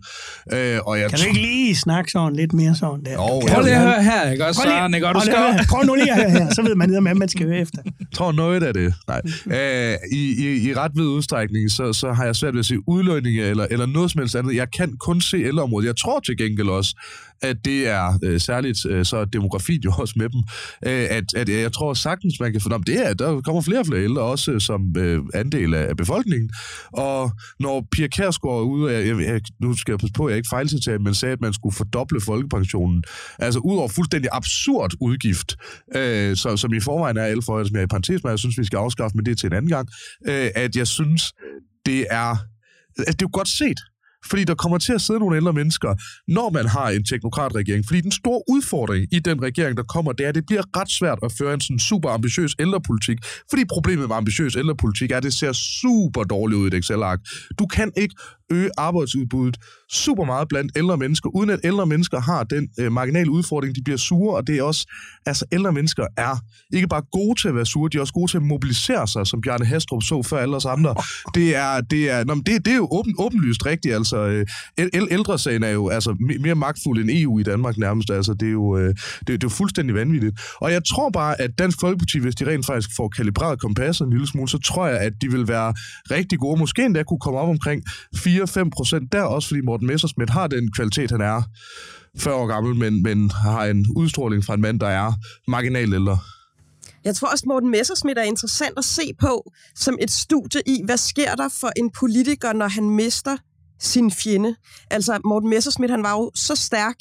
Øh, og jeg kan du ikke lige snakke sådan lidt mere sådan der? Oh, prøv lige at høre her, ikke også, Søren? Du skal... Prøv nu lige at høre her, så ved man, hvad man skal høre efter. tror noget af det. Nej. Øh, i, i, I ret vid udstrækning, så, så har jeg svært ved at se udlønninger eller, eller noget som helst andet. Jeg kan kun se ældreområdet. Jeg tror til gengæld også, at det er øh, særligt, øh, så er demografien jo også med dem, øh, at, at øh, jeg tror sagtens, man kan fornemme, det er, at der kommer flere og flere ældre, også øh, som øh, andel af, befolkningen. Og når Pia Kærsgaard er ude af, jeg, jeg, nu skal jeg passe på, at jeg ikke fejlciterer, men sagde, at man skulle fordoble folkepensionen, altså ud over fuldstændig absurd udgift, øh, så, som i forvejen er alt for, som jeg i parentes med, jeg synes, vi skal afskaffe med det til en anden gang, øh, at jeg synes, det er, at det er jo godt set, fordi der kommer til at sidde nogle ældre mennesker, når man har en teknokratregering. Fordi den store udfordring i den regering, der kommer, det er, at det bliver ret svært at føre en sådan super ambitiøs ældrepolitik. Fordi problemet med ambitiøs ældrepolitik er, at det ser super dårligt ud i et Excel-ark. Du kan ikke øge arbejdsudbuddet super meget blandt ældre mennesker, uden at ældre mennesker har den øh, marginale udfordring, de bliver sure, og det er også, altså ældre mennesker er ikke bare gode til at være sure, de er også gode til at mobilisere sig, som Bjarne Hestrup så før alle os andre. Det er, det er, nå, det, det er jo åben, åbenlyst rigtigt, altså Altså, øh, ældresagen er jo altså, mere magtfuld end EU i Danmark nærmest, altså det er jo, øh, det, det er jo fuldstændig vanvittigt. Og jeg tror bare, at Dansk Folkeparti, hvis de rent faktisk får kalibreret kompasset en lille smule, så tror jeg, at de vil være rigtig gode, måske endda kunne komme op omkring 4-5 procent der, også fordi Morten Messersmith har den kvalitet, han er 40 år gammel, men, men har en udstråling fra en mand, der er marginal ældre. Jeg tror også, Morten Messersmith er interessant at se på som et studie i, hvad sker der for en politiker, når han mister sin fjende. Altså, Morten Messersmith, han var jo så stærk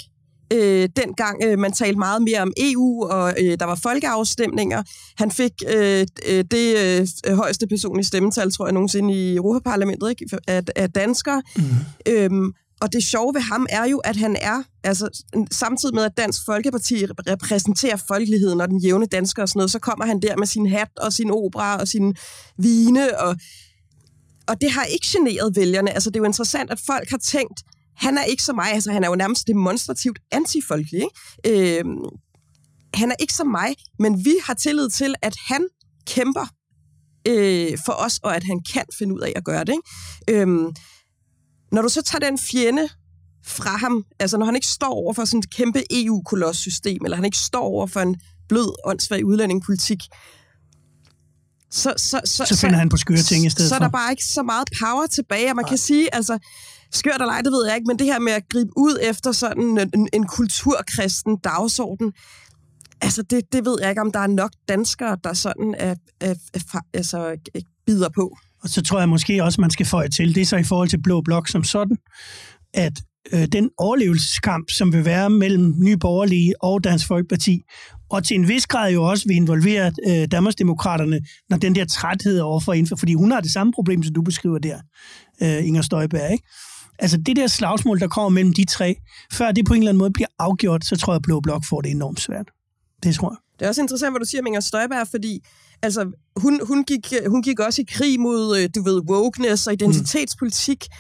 øh, dengang øh, man talte meget mere om EU, og øh, der var folkeafstemninger. Han fik øh, øh det øh, højeste personlige stemmetal, tror jeg, nogensinde i Europaparlamentet, ikke? Af, af danskere. Mm. Øhm, og det sjove ved ham er jo, at han er, altså samtidig med, at Dansk Folkeparti repræsenterer folkeligheden og den jævne dansker og sådan noget, så kommer han der med sin hat og sin opera og sin vine, og, og det har ikke generet vælgerne. Altså det er jo interessant, at folk har tænkt, han er ikke som mig, altså han er jo nærmest demonstrativt antifolkelig, ikke? Øh, han er ikke som mig, men vi har tillid til, at han kæmper øh, for os, og at han kan finde ud af at gøre det. Ikke? Øhm, når du så tager den fjende fra ham, altså når han ikke står over for sådan et kæmpe EU-kolossystem, eller han ikke står over for en blød, åndssvag udlændingepolitik, så, så, så, så finder så, han på skøre ting i stedet Så er der bare ikke så meget power tilbage, og man Nej. kan sige, altså, skørt eller ej, det ved jeg ikke, men det her med at gribe ud efter sådan en, en kulturkristen dagsorden, altså det, det ved jeg ikke, om der er nok danskere, der sådan er, er, er, altså, bider på. Og så tror jeg måske også, man skal føje til, det er så i forhold til Blå Blok som sådan, at øh, den overlevelseskamp, som vil være mellem Nye Borgerlige og Dansk Folkeparti, og til en vis grad jo også vil involvere øh, Danmarksdemokraterne, når den der træthed overfor indføre, fordi hun har det samme problem, som du beskriver der, øh, Inger Støjberg, ikke? Altså det der slagsmål, der kommer mellem de tre, før det på en eller anden måde bliver afgjort, så tror jeg, at Blå Blok får det enormt svært. Det tror jeg. Det er også interessant, hvad du siger, Inger Støjberg, fordi altså, hun, hun, gik, hun gik også i krig mod, øh, du ved, wokeness og identitetspolitik. Mm.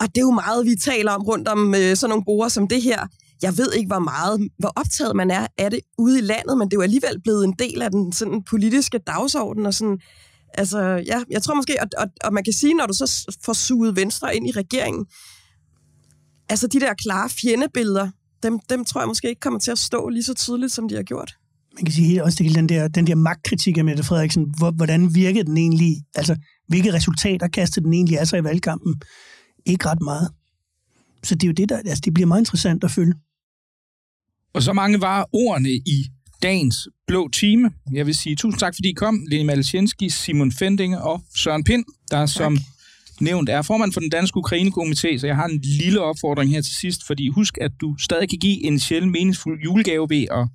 Og det er jo meget, vi taler om rundt om øh, sådan nogle borer som det her. Jeg ved ikke, hvor meget, hvor optaget man er af det ude i landet, men det er jo alligevel blevet en del af den sådan, politiske dagsorden. Og sådan, altså, ja, jeg tror måske, og, og, og man kan sige, når du så får suget Venstre ind i regeringen, altså de der klare fjendebilleder, dem, dem tror jeg måske ikke kommer til at stå lige så tydeligt, som de har gjort man kan sige også det, den der, den der magtkritik af Mette Frederiksen, hvordan virkede den egentlig, altså hvilke resultater kastede den egentlig af sig i valgkampen? Ikke ret meget. Så det er jo det, der, altså det bliver meget interessant at følge. Og så mange var ordene i dagens blå time. Jeg vil sige tusind tak, fordi I kom. Lene Malchenski, Simon Fendinge og Søren Pind, der tak. som nævnt er formand for den danske Ukraine-komité, så jeg har en lille opfordring her til sidst, fordi husk, at du stadig kan give en sjældent meningsfuld julegave ved at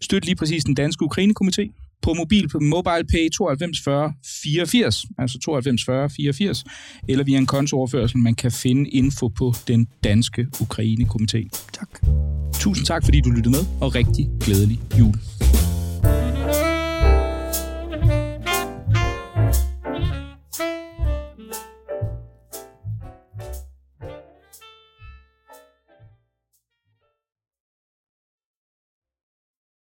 støtte lige præcis den danske Ukraine-komité på mobil på MobilePay 92 40 84, altså 92 40 84, eller via en kontooverførsel. Man kan finde info på den danske Ukraine-komité. Tak. Tusind tak, fordi du lyttede med, og rigtig glædelig jul.